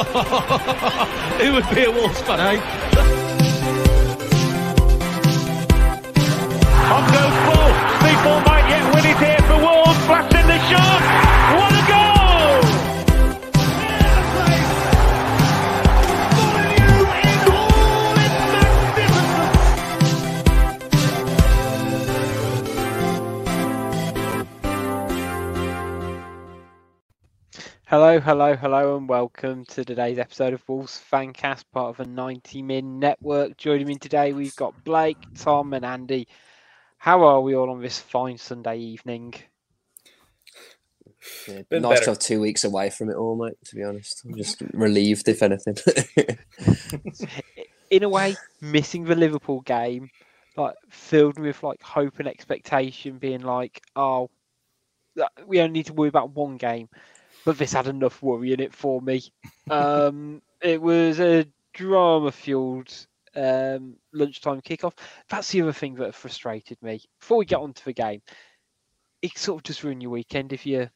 Who would be a Wolves fan, eh? On goes ball. People might yet win it here Hello, hello, hello, and welcome to today's episode of Wolves Fancast, part of a 90 Min network. Joining me today, we've got Blake, Tom, and Andy. How are we all on this fine Sunday evening? Yeah, Been nice better. to have two weeks away from it all, mate. To be honest, I'm just relieved, if anything. In a way, missing the Liverpool game, like filled me with like hope and expectation, being like, oh, we only need to worry about one game, but this had enough worry in it for me. Um, it was a drama-fueled um, lunchtime kickoff. That's the other thing that frustrated me. Before we get on to the game, it sort of just ruin your weekend if you're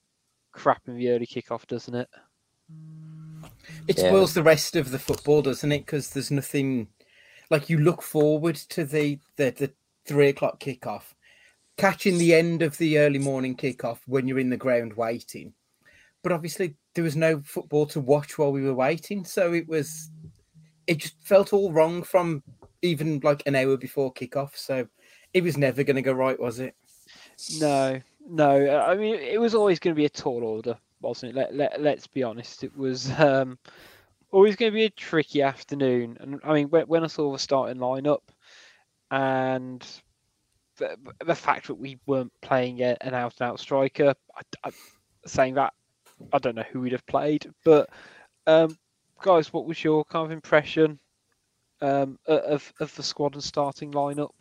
crap in the early kickoff, doesn't it? It Yeah. spoils the rest of the football, doesn't it? Because there's nothing like you look forward to the, the the three o'clock kickoff, catching the end of the early morning kickoff when you're in the ground waiting. But obviously, there was no football to watch while we were waiting, so it was it just felt all wrong from even like an hour before kickoff. So it was never going to go right, was it? No, no. I mean, it was always going to be a tall order, wasn't it? Let, let, let's be honest. It was um, always going to be a tricky afternoon. And I mean, when, when I saw the starting lineup and the, the fact that we weren't playing an out and out striker, I, I, saying that, I don't know who we'd have played. But, um, guys, what was your kind of impression um, of, of the squad and starting lineup?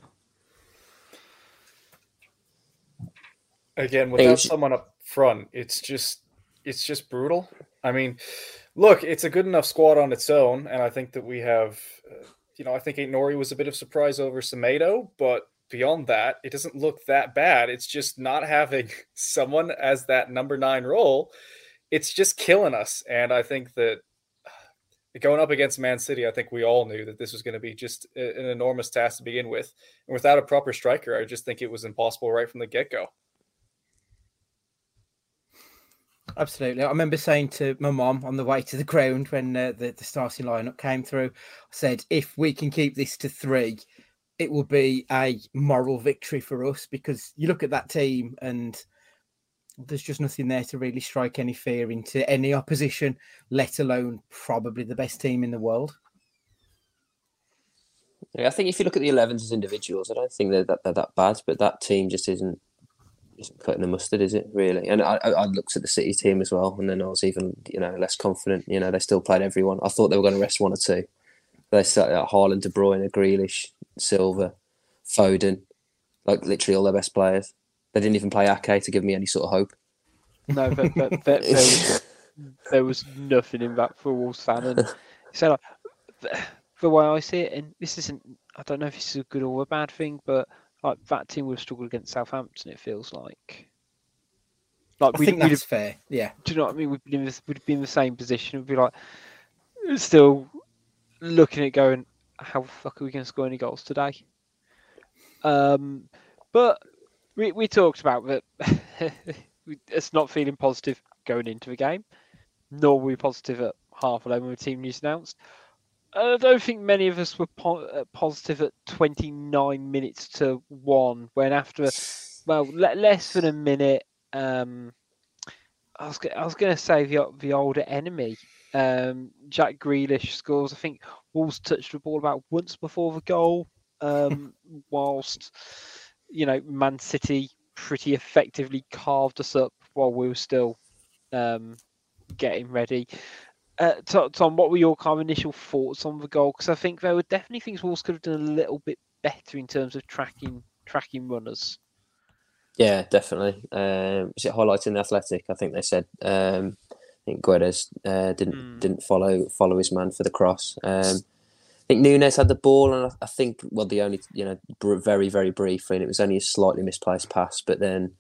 again without sh- someone up front it's just it's just brutal i mean look it's a good enough squad on its own and i think that we have uh, you know i think Nouri was a bit of surprise over Semedo, but beyond that it doesn't look that bad it's just not having someone as that number nine role it's just killing us. And i think that going up against man city i think we all knew that this was going to be just an enormous task to begin with. And without a proper striker i just think it was impossible right from the get-go. Absolutely. I remember saying to my mom on the way to the ground when uh, the, the starting lineup came through, I said, if we can keep this to three, it will be a moral victory for us. Because you look at that team and there's just nothing there to really strike any fear into any opposition, let alone probably the best team in the world. yeah, I think if you look at the 11s as individuals, I don't think they're that, they're that bad, but that team just isn't isn't cutting the mustard, is it really? And I, I looked at the City team as well, and then I was even you know less confident. You know, they still played everyone. I thought they were going to rest one or two. They started at Haaland, De Bruyne, Grealish, Silva, Foden, like literally all their best players. They didn't even play Ake to give me any sort of hope. No, but, but, but there, was, there was nothing in that for a Wolves fan. And so, like, the, the way I see it, and this isn't, I don't know if this is a good or a bad thing, but like that team would have struggled against Southampton. It feels like, like I we, think we'd that's have, fair. Yeah. do you know what I mean? We'd be in, this, we'd be in the same position. We'd be like, still looking at going, how the fuck are we going to score any goals today? Um, but we we talked about that. it's not feeling positive going into the game, nor were we positive at half 11 when the team news announced. I don't think many of us were po- uh, positive at 29 minutes to one, when after, well, le- less than a minute, um, I was, I was going to say the, the older enemy, um, Jack Grealish scores. I think Wolves touched the ball about once before the goal, um, whilst, you know, Man City pretty effectively carved us up while we were still um, getting ready. Uh, Tom, what were your kind of initial thoughts on the goal? Because I think there were definitely things Wolves could have done a little bit better in terms of tracking tracking runners. Yeah, definitely. Um, was it highlighting the athletic? I think they said. Um, I think Guedes uh, didn't mm. didn't follow follow his man for the cross. Um, I think Nunez had the ball, and I think well, the only you know very very briefly, and it was only a slightly misplaced pass, but then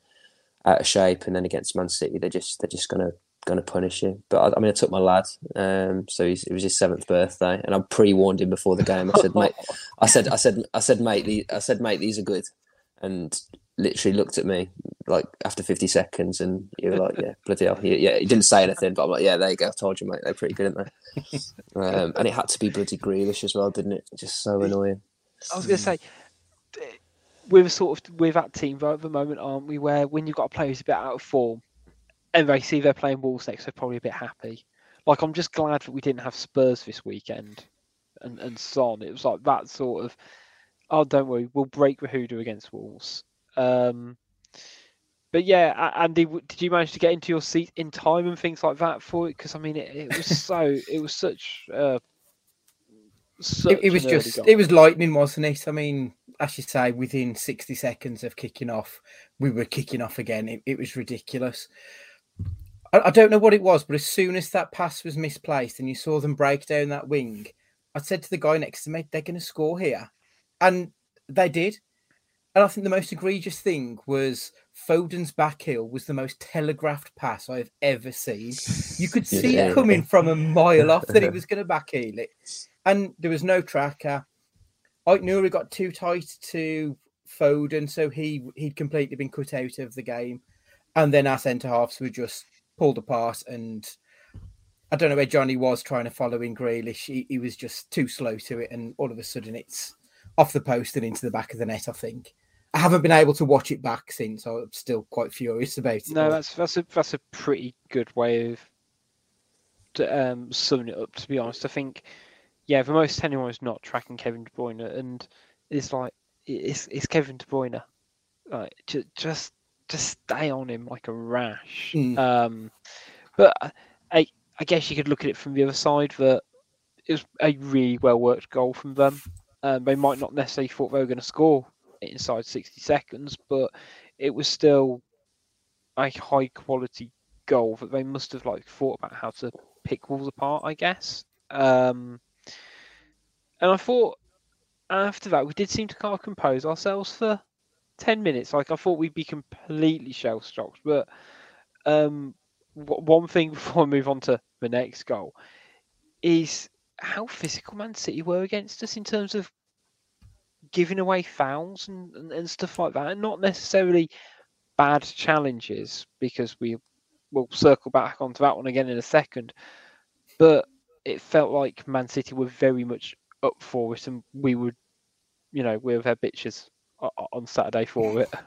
out of shape, and then against Man City, they're just they're just gonna to punish you. But I, I, mean, I took my lad, um, so it was his seventh birthday, and I pre-warned him before the game. I said, mate, I said, I said, I said, mate, the, I said, mate, these are good, and literally looked at me like after 50 seconds, and you were like, yeah, bloody hell, yeah, yeah. He didn't say anything, but I'm like, yeah, there you go. I told you, mate, they're pretty good, aren't they? Um, and it had to be bloody Grealish as well, didn't it? Just so annoying. I was going to say. We're sort of with that team right at the moment, aren't we? Where when you've got a player who's a bit out of form, and they see they're playing Wolves next, they're probably a bit happy. Like I'm just glad that we didn't have Spurs this weekend, and and Son. It was like that sort of. Oh, don't worry, we'll break the hoodoo against Wolves. Um, but yeah, Andy, did you manage to get into your seat in time and things like that for it? Because I mean, it, it, was so, it was such. Uh, such it, it was just, goal. it was lightning, wasn't it? I mean, as you say, within sixty seconds of kicking off, we were kicking off again. It, it was ridiculous. I, I don't know what it was, but as soon as that pass was misplaced and you saw them break down that wing, I said to the guy next to me, "They're going to score here," and they did. And I think the most egregious thing was Foden's back heel was the most telegraphed pass I've ever seen. You could see yeah. it coming from a mile off that he was going to back heel it. And there was no tracker. Aït-Nouri got too tight to Foden, so he he'd completely been cut out of the game. And then our centre halves were just pulled apart. And I don't know where Johnny was trying to follow in Grealish. He, he was just too slow to it. And all of a sudden it's off the post and into the back of the net, I think. I haven't been able to watch it back since. I'm still quite furious about it. No, that's that's a that's a pretty good way of to, um, summing it up. To be honest, I think yeah, the most anyone is not tracking Kevin De Bruyne, and it's like it's it's Kevin De Bruyne. Like just just just stay on him like a rash. Mm. Um, but I, I guess you could look at it from the other side that it was a really well worked goal from them. Um, they might not necessarily thought they were going to score inside 60 seconds, but it was still a high quality goal that they must have like thought about how to pick Wolves apart, I guess. Um, and I thought after that we did seem to kind of compose ourselves for 10 minutes. Like I thought we'd be completely shell shocked. But um, one thing before I move on to the next goal is how physical Man City were against us in terms of giving away fouls and, and, and stuff like that. And not necessarily bad challenges because we will circle back onto that one again in a second. But it felt like Man City were very much up for it and we would, you know, we have had bitches on Saturday for it.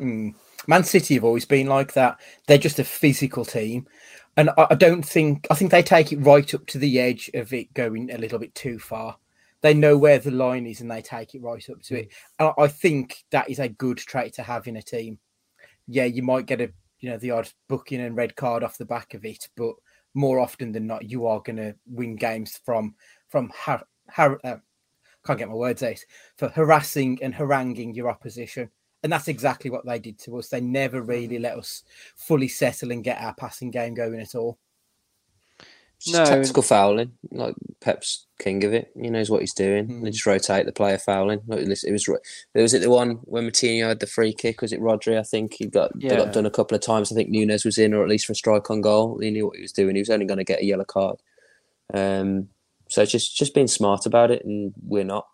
Mm. Man City have always been like that. They're just a physical team. And I, don't think, I think they take it right up to the edge of it going a little bit too far. They know where the line is and they take it right up to it. And I think that is a good trait to have in a team. Yeah, you might get a, you know, the odd booking and red card off the back of it, but more often than not, you are going to win games from from har- har- uh, can't get my words out for harassing and haranguing your opposition. And that's exactly what they did to us. They never really let us fully settle and get our passing game going at all. No tactical fouling, like Pep's king of it. He knows what he's doing. Mm. They just rotate the player fouling. Like, it was. It was it the one when Moutinho had the free kick. Was it Rodri? I think he got yeah. got done a couple of times. I think Nunez was in, or at least for a strike on goal. He knew what he was doing. He was only going to get a yellow card. Um, so just just being smart about it, and we're not.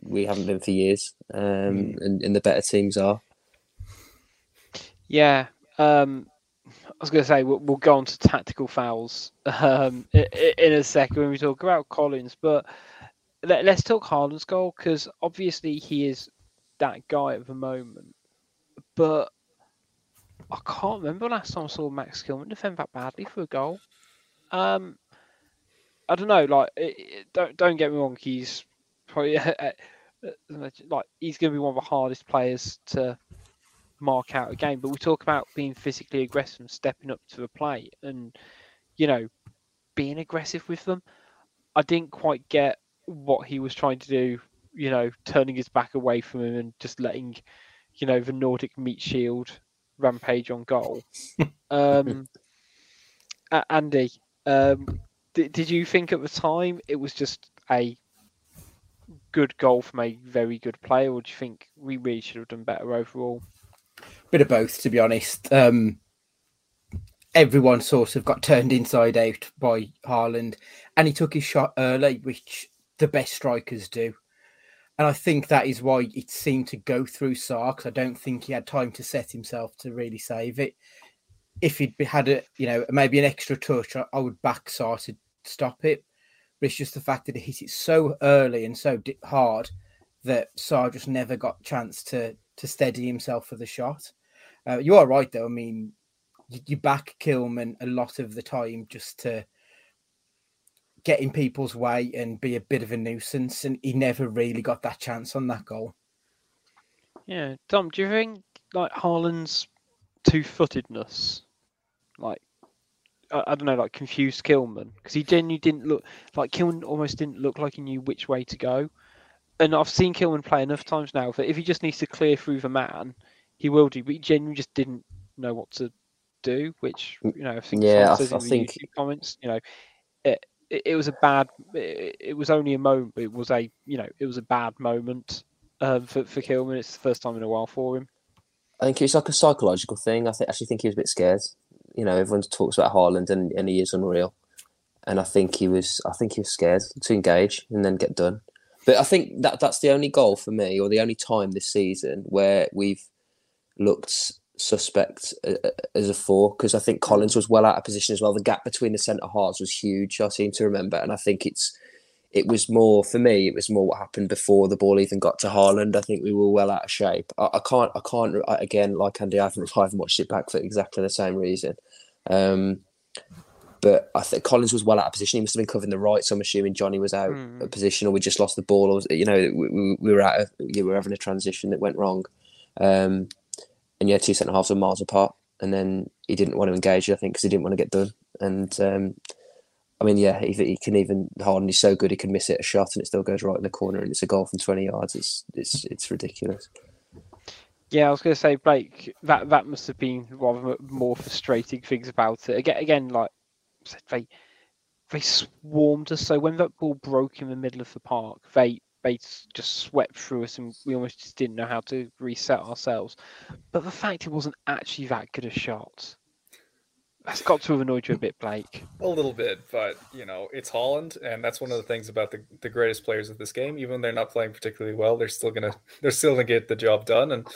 We haven't been for years, um, mm. and, and the better teams are. Yeah, um, was going to say we'll, we'll, go on to tactical fouls um, in, a second when we talk about Collins, but let, us talk Haaland's goal because obviously he is that guy at the moment. But I can't remember last time I saw Max Kilman defend that badly for a goal. Um, I don't know. Like, it, it, don't don't get me wrong. He's probably like he's going to be one of the hardest players to mark out a game. But we talk about being physically aggressive and stepping up to the plate, and you know, being aggressive with them. I didn't quite get what he was trying to do. You know, turning his back away from him and just letting, you know, the Nordic meat shield rampage on goal. um, Andy, um, did, did you think at the time it was just a good goal from a very good player, or do you think we really should have done better overall? Bit of both, to be honest. Um, everyone sort of got turned inside out by Haaland, and he took his shot early, which the best strikers do. And I think that is why it seemed to go through Sark. I don't think he had time to set himself to really save it. If he'd had a, you know, maybe an extra touch, I, would back Sá to stop it. But it's just the fact that he hit it so early and so hard that Sá just never got chance to to steady himself for the shot. Uh, you are right, though. I mean, you, you back Kilman a lot of the time just to get in people's way and be a bit of a nuisance, and he never really got that chance on that goal. Yeah, Tom, do you think like Haaland's two-footedness, like I, I don't know, like confused Kilman because he genuinely didn't look like Kilman almost didn't look like he knew which way to go. And I've seen Kilman play enough times now that if he just needs to clear through the man, he will do. But he genuinely just didn't know what to do, which mm, you know, I think yeah, I, I think comments, you know, it, it, it was a bad. It, it, was only a moment. It was a you know, it was a bad moment um, for for Kilman. It's the first time in a while for him. I think it's like a psychological thing. I think actually think he was a bit scared. You know, everyone talks about Haaland and, and he is unreal, and I think he was. I think he was scared to engage and then get done. But I think that that's the only goal for me, or the only time this season where we've looked suspect uh, uh, as a four because I think Collins was well out of position as well. The gap between the centre halves was huge. I seem to remember, and I think it's it was more for me. It was more what happened before the ball even got to Haaland. I think we were well out of shape. I, I can't. I can't. I, again, like Andy, I haven't, I haven't watched it back for exactly the same reason. Um, but I think Collins was well out of position. He must have been covering the right, so I'm assuming Johnny was out mm. of position, or we just lost the ball, or you know, we, we were out. Of, we were having a transition that went wrong. Um, and yeah, two centre halves were miles apart. And then he didn't want to engage, I think, because he didn't want to get done. And um, I mean, yeah, he, he can even Harden. He's so good, he can miss it a shot and it still goes right in the corner, and it's a goal from twenty yards. It's it's it's ridiculous. Yeah, I was going to say, Blake, that that must have been one of the more frustrating things about it. Again, again, like they they swarmed us. So when that ball broke in the middle of the park, they they just swept through us and we almost just didn't know how to reset ourselves. But the fact it wasn't actually that good a shot, that's got to have annoyed you a bit, Blake. A little bit, but you know, it's Haaland, and that's one of the things about the, the greatest players of this game. Even they're not playing particularly well, they're still gonna they're still gonna get the job done, and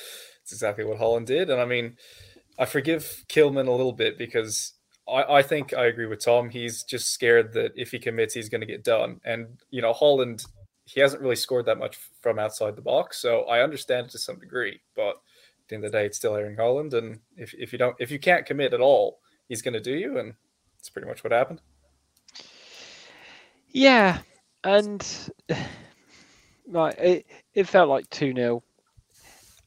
it's exactly what Haaland did. And I mean, I forgive Kilman a little bit because I, I think I agree with Tom. He's just scared that if he commits, he's going to get done. And you know, Haaland, he hasn't really scored that much from outside the box, so I understand it to some degree. But at the end of the day, it's still Erling Haaland, and if, if you don't if you can't commit at all, he's going to do you, and it's pretty much what happened. Yeah, and like it, it felt like two 0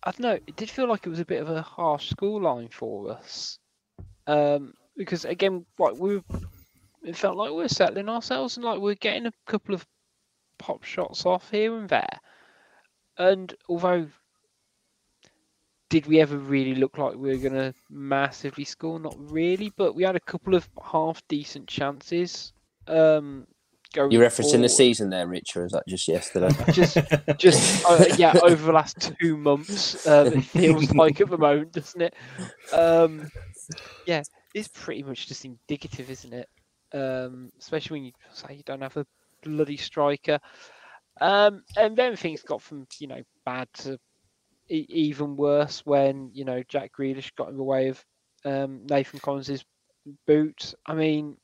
I don't know. It did feel like it was a bit of a harsh scoreline for us, um, because again, like we, it felt like we were settling ourselves and like we are getting a couple of pop shots off here and there. And although did we ever really look like we were going to massively score? Not really, but we had a couple of half decent chances. Um, You're referencing forward. the season there, Rich, or is that just yesterday? just, just uh, yeah, over the last two months, um, it feels like at the moment, doesn't it? Um, yeah, it's pretty much just indicative, isn't it? Um, especially when you say you don't have a bloody striker. Um, and then things got from you know bad to e- even worse when you know Jack Grealish got in the way of um, Nathan Collins' boot. I mean,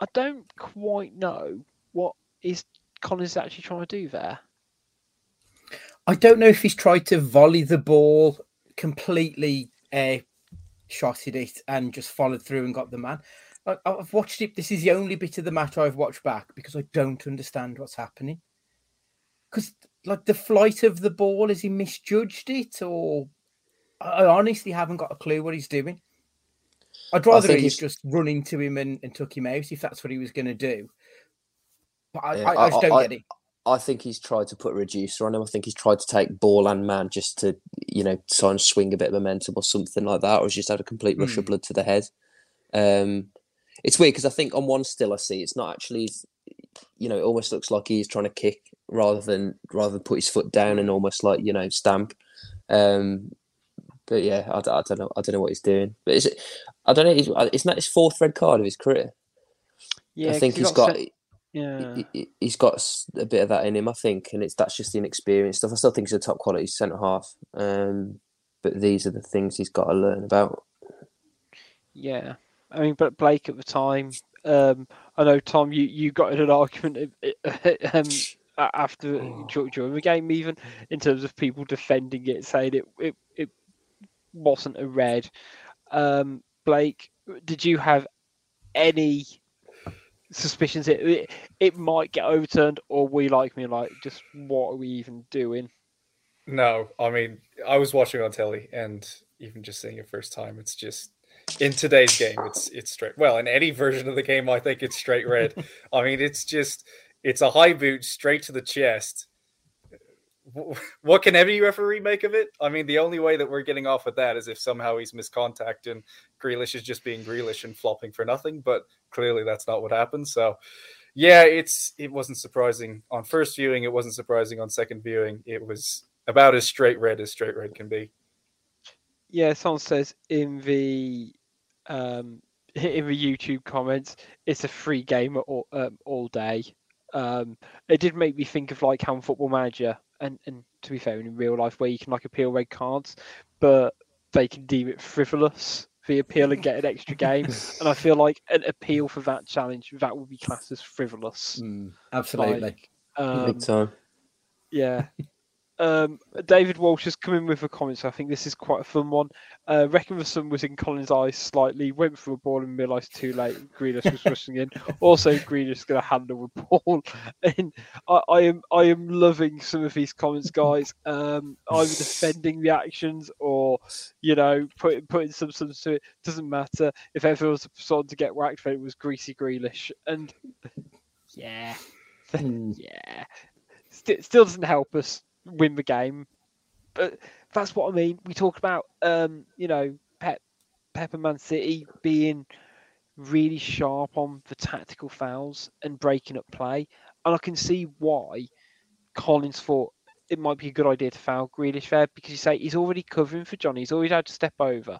I don't quite know what is Collins actually trying to do there. I don't know if he's tried to volley the ball completely, uh, shotted it, and just followed through and got the man. I, I've watched it. This is the only bit of the match I've watched back because I don't understand what's happening. Because like the flight of the ball, has he misjudged it, or I honestly haven't got a clue what he's doing. I'd rather he's just run into him and, and took him out if that's what he was going to do. But I, Yeah, I, I just don't I- get it. I think he's tried to put a reducer on him. I think he's tried to take ball and man just to, you know, try and swing a bit of momentum or something like that, or he's just had a complete rush of Hmm. blood to the head. Um, it's weird because I think on one still I see it's not actually, you know, it almost looks like he's trying to kick rather than rather than put his foot down and almost like you know stamp. Um, but yeah, I don't know. I don't know what he's doing. But is it? I don't know. Isn't that his fourth red card of his career? Yeah, I think he he's got. sent- yeah. he- he's got a bit of that in him, I think, and it's that's just the inexperienced stuff. I still think he's a top quality centre half, um, but these are the things he's got to learn about. Yeah, I mean, but Blake at the time, um, I know Tom, you, you got in an argument um, after dur- during the game, even in terms of people defending it, saying it it, it wasn't a red. Um, Blake, did you have any suspicions it, it it might get overturned, or we like me like just what are we even doing? No, I mean, I was watching on telly, and even just seeing it first time, it's just in today's game, it's it's straight. Well, in any version of the game, I think it's straight red. I mean, it's just it's a high boot straight to the chest. Wh- What can any referee make of it? I mean, the only way that we're getting off with that is if somehow he's miscontact and Grealish is just being Grealish and flopping for nothing. But clearly, that's not what happened. So, yeah, it's it wasn't surprising on first viewing. It wasn't surprising on second viewing. It was about as straight red as straight red can be. Yeah, someone says in the um, in the YouTube comments, it's a free game all, um, all day. Um, it did make me think of like how Football Manager, and, and to be fair, in real life, where you can like appeal red cards, but they can deem it frivolous, the appeal and get an extra game. and I feel like an appeal for that challenge that would be classed as frivolous. Absolutely. Like, um, Big time. yeah. Um, David Walsh has come in with a comment, so I think this is quite a fun one. Uh, reckon the sun was in Collins' eyes slightly, went for a ball and realised too late Grealish was rushing in. Also, Grealish is going to handle the ball. And I, I am I am loving some of these comments, guys. Um, either defending the actions or, you know, putting putting some substance to it. Doesn't matter. If ever was starting to get whacked, then it was greasy Grealish. And yeah, yeah, St- still doesn't help us win the game. But that's what I mean. We talk about, um, you know, Pep, Pep and Man City being really sharp on the tactical fouls and breaking up play, and I can see why Collins thought it might be a good idea to foul Grealish there because you say he's already covering for Johnny. He's always had to step over,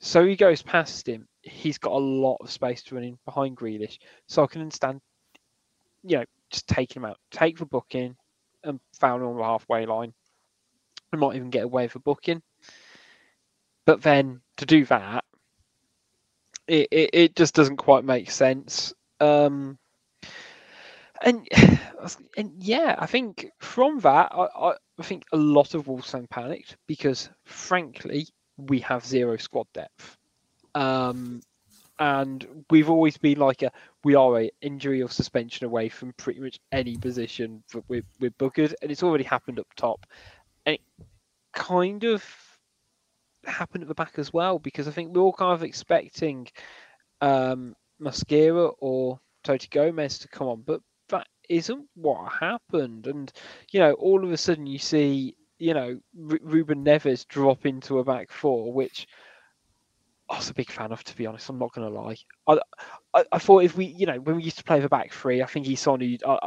so he goes past him. He's got a lot of space to run in behind Grealish, so I can understand, you know, just taking him out, take the booking, and him on the halfway line. I might even get away a booking. But then to do that, it, it, it just doesn't quite make sense. Um, and and yeah, I think from that, I, I, I think a lot of Wolves fan panicked because, frankly, we have zero squad depth. Um, and we've always been like a we are a injury or suspension away from pretty much any position that we're, we're bookered, and it's already happened up top, and it kind of happened at the back as well because I think we're all kind of expecting um, or Toti Gomez to come on, but that isn't what happened, and you know all of a sudden you see you know R- Ruben Neves drop into a back four, which. I was a big fan of, to be honest. I'm not going to lie. I, I, I thought if we, you know, when we used to play the back three, I think he's someone who'd, uh,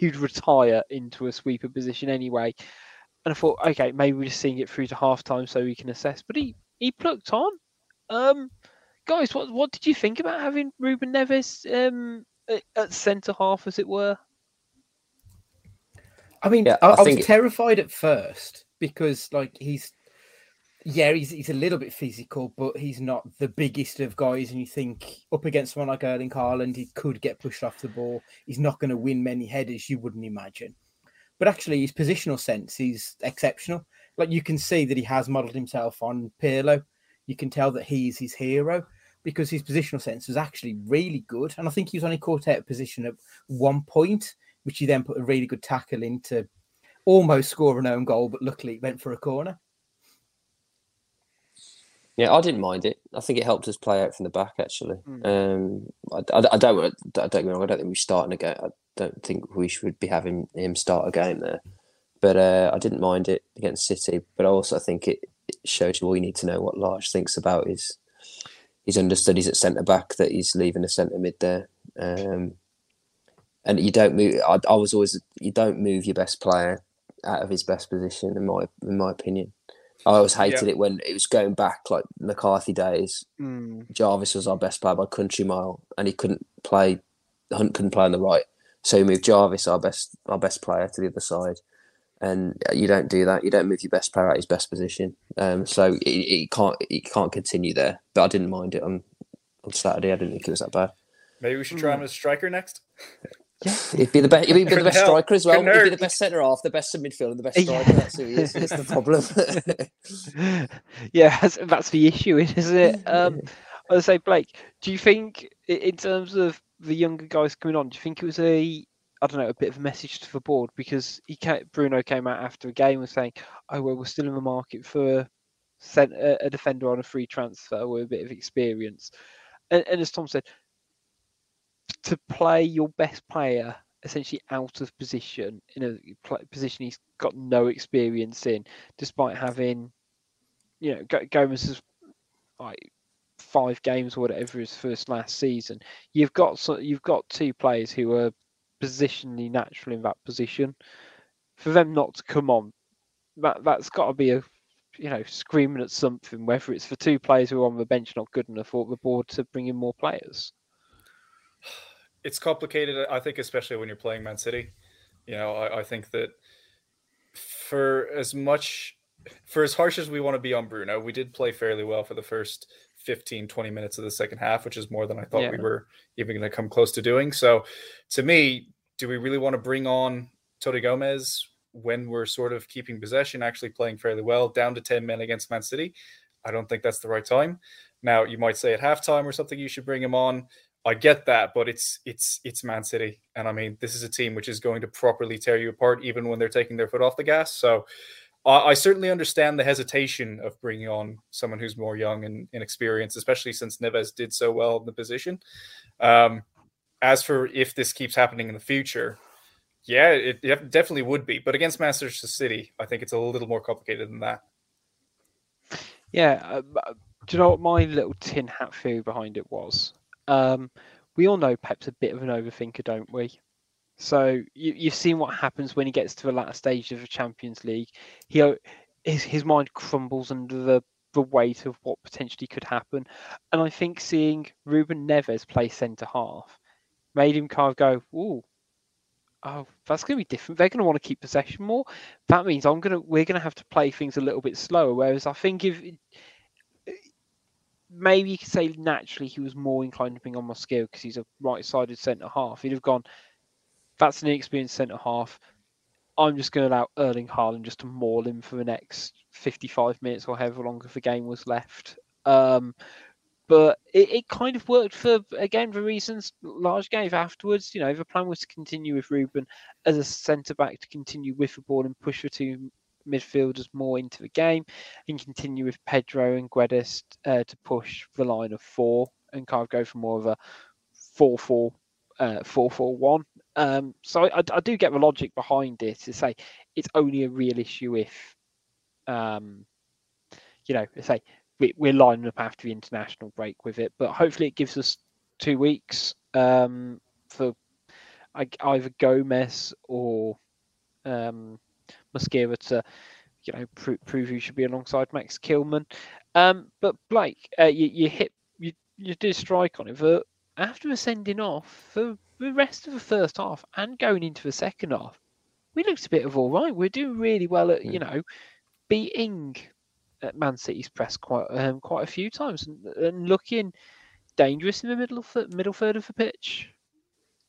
who'd retire into a sweeper position anyway. And I thought, okay, maybe we're just seeing it through to half time so we can assess. But he, he plucked on. Um, guys, what what did you think about having Ruben Neves um, at, at centre half, as it were? I mean, Yeah, I, I I was think it- terrified at first because, like, he's yeah, he's he's a little bit physical, but he's not the biggest of guys. And you think up against someone like Erling Haaland, he could get pushed off the ball. He's not going to win many headers, you wouldn't imagine. But actually, his positional sense is exceptional. Like you can see that he has modelled himself on Pirlo. You can tell that he's his hero because his positional sense was actually really good. And I think he was only caught out of position at one point, which he then put a really good tackle into almost score an own goal, but luckily it went for a corner. Yeah, I didn't mind it. I think it helped us play out from the back. Actually, Mm. um, I, I, I don't. I don't get me wrong. I don't think we starting a game. I don't think we should be having him start a game there. But uh, I didn't mind it against City. But I also think it, it shows you all you need to know what Lage thinks about his his understudies at centre back. That he's leaving a centre mid there. Um, and you don't move. I, I was always you don't move your best player out of his best position. In my in my opinion. I always hated Yeah. it when it was going back like McCarthy days. Mm. Jarvis was our best player by country mile, and he couldn't play. Hunt couldn't play on the right, so he moved Jarvis, our best our best player, to the other side. And you don't do that. You don't move your best player out his best position. Um, so it, it can't it can't continue there. But I didn't mind it on on Saturday. I didn't think it was that bad. Maybe we should try him as striker next. Yeah, he'd be the best. He'd be the best striker as well. He'd be the best centre half, the best midfielder, the best striker. That's who he is. That's the problem. yeah, that's, that's the issue, isn't it? Um, I would say, Blake, do you think, in terms of the younger guys coming on, do you think it was a, I don't know, a bit of a message to the board because he ca Bruno came out after a game and saying, "Oh well, we're still in the market for a, a defender on a free transfer with a bit of experience," and, and as Tom said, to play your best player essentially out of position in a position he's got no experience in, despite having, you know, Go- Gomez has like five games or whatever his first last season. You've got so you've got two players who are positionally natural in that position. For them not to come on, that that's got to be a you know screaming at something. Whether it's for two players who are on the bench not good enough, or the board to bring in more players. It's complicated. I think, especially when you're playing Man City. You know, I, I think that for as much, for as harsh as we want to be on Bruno, we did play fairly well for the first 15, 20 minutes of the second half, which is more than I thought we were even going to come close to doing. So, to me, do we really want to bring on Toti Gomez when we're sort of keeping possession, actually playing fairly well, down to 10 men against Man City? I don't think that's the right time. Now, you might say at halftime or something, you should bring him on. I get that, but it's it's it's Man City, and I mean this is a team which is going to properly tear you apart, even when they're taking their foot off the gas. So, I, I certainly understand the hesitation of bringing on someone who's more young and inexperienced, especially since Neves did so well in the position. Um, as for if this keeps happening in the future, yeah, it, it definitely would be. But against Manchester City, I think it's a little more complicated than that. Yeah, uh, uh, do you know what my little tin hat theory behind it was? Um, we all know Pep's a bit of an overthinker, don't we? So you, you've seen what happens when he gets to the latter stage of the Champions League. He his his mind crumbles under the the weight of what potentially could happen, and I think seeing Ruben Neves play centre half made him kind of go, "Ooh, oh, that's going to be different. They're going to want to keep possession more. That means I'm gonna we're going to have to play things a little bit slower." Whereas I think if maybe you could say naturally he was more inclined to bring on Mosquera because he's a right-sided centre half. He'd have gone, that's an inexperienced centre half. I'm just going to allow Erling Haaland just to maul him for the next 55 minutes or however long the game was left. Um, but it, it kind of worked for again the reasons Lage gave afterwards. You know, the plan was to continue with Ruben as a centre back to continue with the ball and push the two midfielders more into the game and continue with Pedro and Guedes uh, to push the line of four and kind of go for more of a 4 4 uh, 4 4 1. Um, so I, I do get the logic behind it to say it's only a real issue if, um, you know, say we, we're lining up after the international break with it, but hopefully it gives us two weeks um, for either Gomez or um, Mosquera to, you know, pro- prove who should be alongside Max Kilman. Um, but Blake, uh, you, you hit you you did strike on it. But after the sending off for the rest of the first half and going into the second half, we looked a bit of all right. We're doing really well at you know beating at Man City's press quite um, quite a few times and, and looking dangerous in the middle of the middle third of the pitch.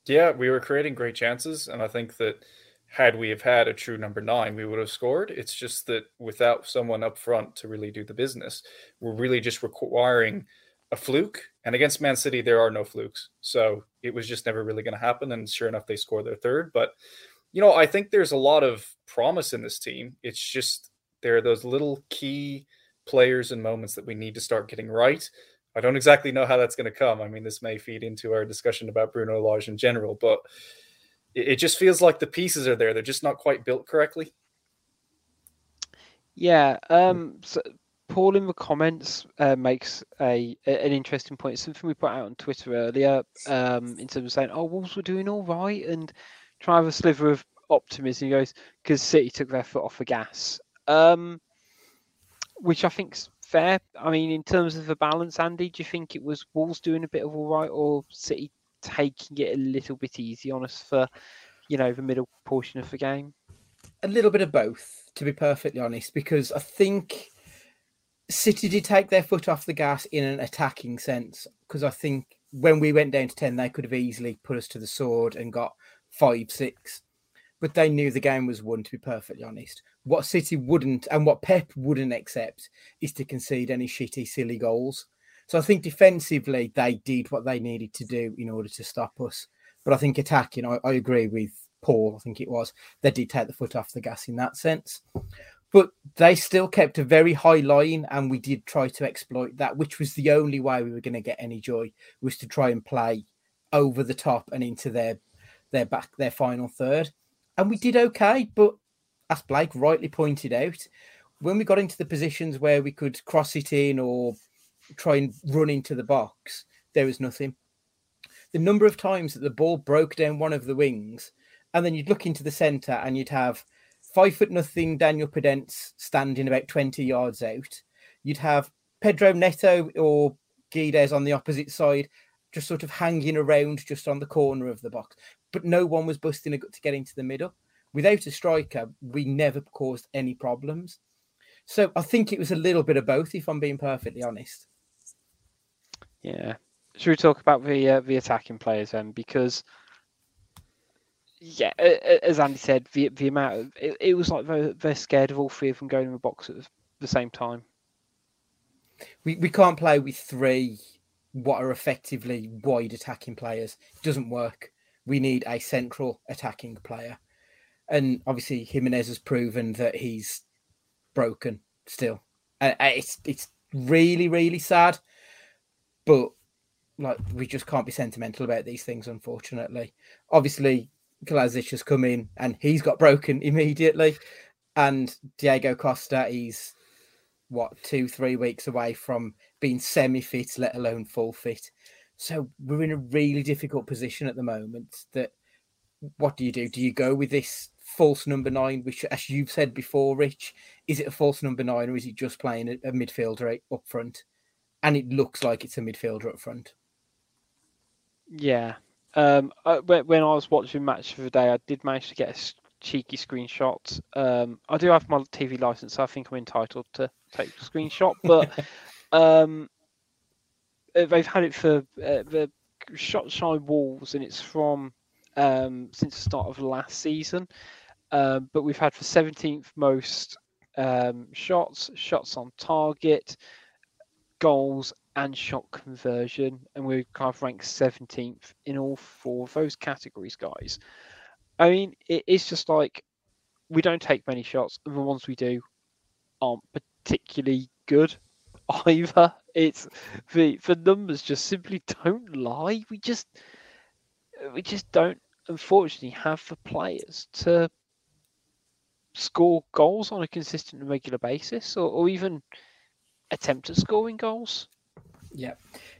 Yeah, we were creating great chances, and I think that had we have had a true number nine, we would have scored. It's just that without someone up front to really do the business, we're really just requiring a fluke. And against Man City, there are no flukes. So it was just never really going to happen. And sure enough, they scored their third. But, you know, I think there's a lot of promise in this team. It's just there are those little key players and moments that we need to start getting right. I don't exactly know how that's going to come. I mean, this may feed into our discussion about Bruno Lage in general, but it, it just feels like the pieces are there. They're just not quite built correctly. Yeah. Um. So Paul in the comments uh, makes a, a, an interesting point. Something we put out on Twitter earlier. Um. In terms of saying, "Oh, Wolves were doing all right," and try have a sliver of optimism. He goes, "Because City took their foot off the gas." Um. Which I think's fair. I mean, in terms of the balance, Andy, do you think it was Wolves doing a bit of all right, or City taking it a little bit easy on us for, you know, the middle portion of the game? A little bit of both, to be perfectly honest, because I think City did take their foot off the gas in an attacking sense. Because I think when we went down to 10, they could have easily put us to the sword and got five, six. But they knew the game was won, to be perfectly honest. What City wouldn't and what Pep wouldn't accept is to concede any shitty, silly goals. So I think defensively they did what they needed to do in order to stop us. But I think attacking, I, I agree with Paul. I think it was they did take the foot off the gas in that sense. But they still kept a very high line, and we did try to exploit that, which was the only way we were going to get any joy was to try and play over the top and into their their back their final third. And we did okay, but as Blake rightly pointed out, when we got into the positions where we could cross it in or try and run into the box, there was nothing. The number of times that the ball broke down one of the wings, and then you'd look into the centre and you'd have five foot nothing Daniel Podence standing about 20 yards out. You'd have Pedro Neto or Guedes on the opposite side, just sort of hanging around just on the corner of the box. But no one was busting a gut to get into the middle. Without a striker, we never caused any problems. So I think it was a little bit of both, if I'm being perfectly honest. Yeah. Should we talk about the uh, the attacking players then? Because yeah, as Andy said, the the amount of, it, it was like they're, they're scared of all three of them going in the box at the same time. We we can't play with three what are effectively wide attacking players. It doesn't work. We need a central attacking player, and obviously Jimenez has proven that he's broken still. Uh, it's it's really really sad but like we just can't be sentimental about these things, unfortunately. Obviously, Kalajdzic has come in and he's got broken immediately, and Diego Costa, he's what two, three weeks away from being semi-fit, let alone full fit. So we're in a really difficult position at the moment. That what do you do? Do you go with this false number nine, which, as you've said before, Rich, is it a false number nine or is he just playing a midfielder up front? And it looks like it's a midfielder up front. Yeah. Um, when I was watching match for the day, I did manage to get a cheeky screenshot. Um, I do have my TV license, so I think I'm entitled to take a screenshot. But um, uh, they've had it for uh, the shot shy Wolves, and it's from um, since the start of last season. Um, but we've had for 17th most um, shots, shots on target, goals and shot conversion, and we're kind of ranked 17th in all four of those categories, guys. I mean, it, it's just like we don't take many shots, and the ones we do aren't particularly good either. It's the the numbers just simply don't lie. We just we just don't unfortunately have the players to score goals on a consistent and regular basis, or, or even attempt at scoring goals. Yeah,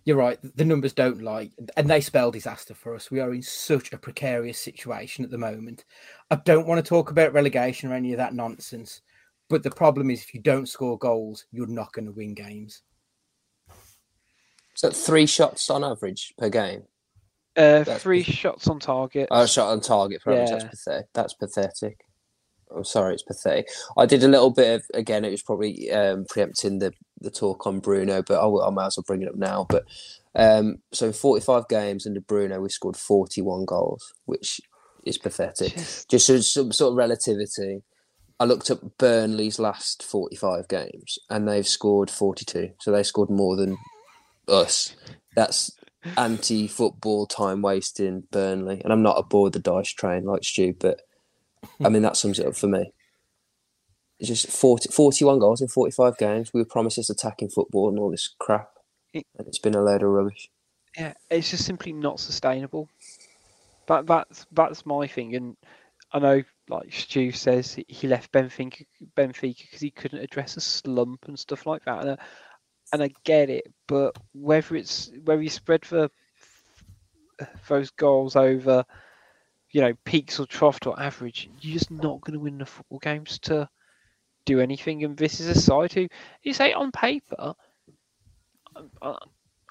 you're right. The numbers don't lie, and they spell disaster for us. We are in such a precarious situation at the moment. I don't want to talk about relegation or any of that nonsense, but the problem is if you don't score goals, you're not going to win games. So three shots on average per game. Uh, three pathetic. shots on target. Oh, shot on target for yeah. average. That's pathetic. That's pathetic. I'm sorry, it's pathetic. I did a little bit of again. It was probably um, preempting the the talk on Bruno, but I, will- I might as well bring it up now. But um, so in 45 games under Bruno, we scored 41 goals, which is pathetic. Just- Just some sort of relativity, I looked up Burnley's last 45 games, and they've scored 42. So they scored more than us. That's anti-football time wasting Burnley, and I'm not aboard the dice train like Stu, but I mean that sums it up for me. It's just 40, 41 goals in 45 games. We were promised this attacking football and all this crap, It- and it's been a load of rubbish. yeah, it's just simply not sustainable. That that's that's my thing, and I know like Stu says he- he left Benfica Benfica because he couldn't address a slump and stuff like that, and I, and I get it, but whether it's whether you spread the those goals over, you know, peaks or trough or average, you're just not going to win the football games to do anything. And this is a side who you say on paper. I,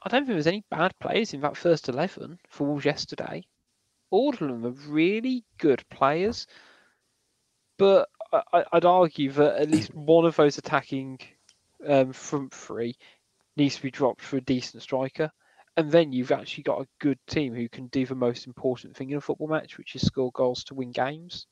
I don't think there's any bad players in that first 11 for Wolves yesterday. All of them are really good players. But I, I'd argue that at least one of those attacking um, front three needs to be dropped for a decent striker. And then you've actually got a good team who can do the most important thing in a football match, which is score goals to win games.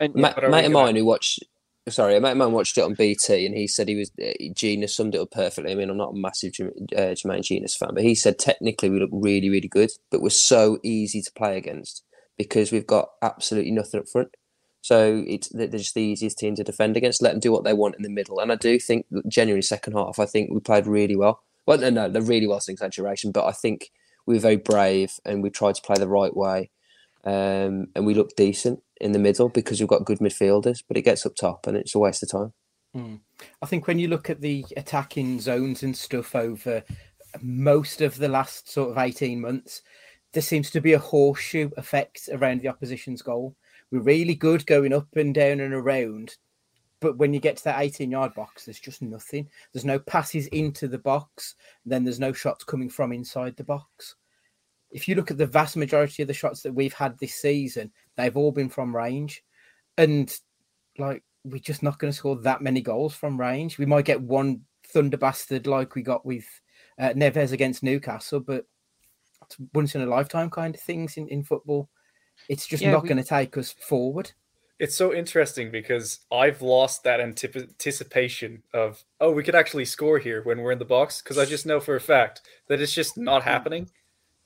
And Ma- we mate of mine who watched, sorry, a mate of mine watched it on BT, and he said he was uh, Gina summed it up perfectly. I mean, I'm not a massive uh, Jermaine Jenas fan, but he said technically we look really, really good, but we're so easy to play against because we've got absolutely nothing up front. So it's they're they're just the easiest team to defend against. Let them do what they want in the middle, and I do think genuinely second half. I think we played really well. Well, no, no, the really is an exaggeration, but I think we were very brave and we tried to play the right way, um, and we looked decent in the middle because we've got good midfielders. But it gets up top, and it's a waste of time. I think when you look at the attacking zones and stuff over most of the last sort of 18 months, there seems to be a horseshoe effect around the opposition's goal. We're really good going up and down and around, but when you get to that 18 yard box, there's just nothing. There's no passes into the box, then there's no shots coming from inside the box. If you look at the vast majority of the shots that we've had this season, they've all been from range. And like we're just not going to score that many goals from range. We might get one thunder bastard like we got with uh, Neves against Newcastle, but it's once in a lifetime kind of things in, in football. It's just Yeah, not we- going to take us forward. It's so interesting because I've lost that anticipation of oh we could actually score here when we're in the box because I just know for a fact that it's just not hmm. happening.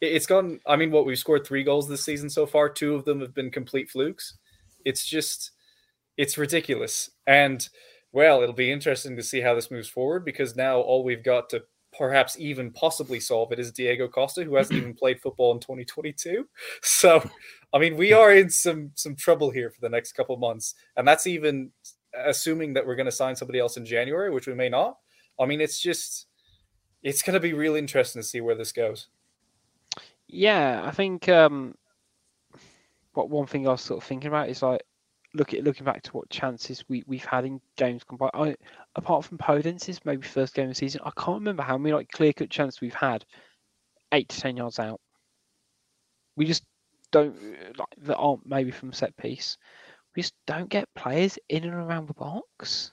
It- It's gone. I mean, what we've scored three goals this season so far. Two of them have been complete flukes. It's just, it's ridiculous. And well, it'll be interesting to see how this moves forward because now all we've got to perhaps even possibly solve it is Diego Costa, who hasn't even played football in 2022. So, I mean, we are in some some trouble here for the next couple months, and that's even assuming that we're going to sign somebody else in January, which we may not. I mean, it's just it's going to be real interesting to see where this goes. Yeah, I think um, what one thing I was sort of thinking about is like look at looking back to what chances we we've had in games by. I, apart from Podence's maybe first game of the season, I can't remember how many like clear cut chances we've had eight to ten yards out. We just don't uh, like that aren't maybe from set piece. We just don't get players in and around the box.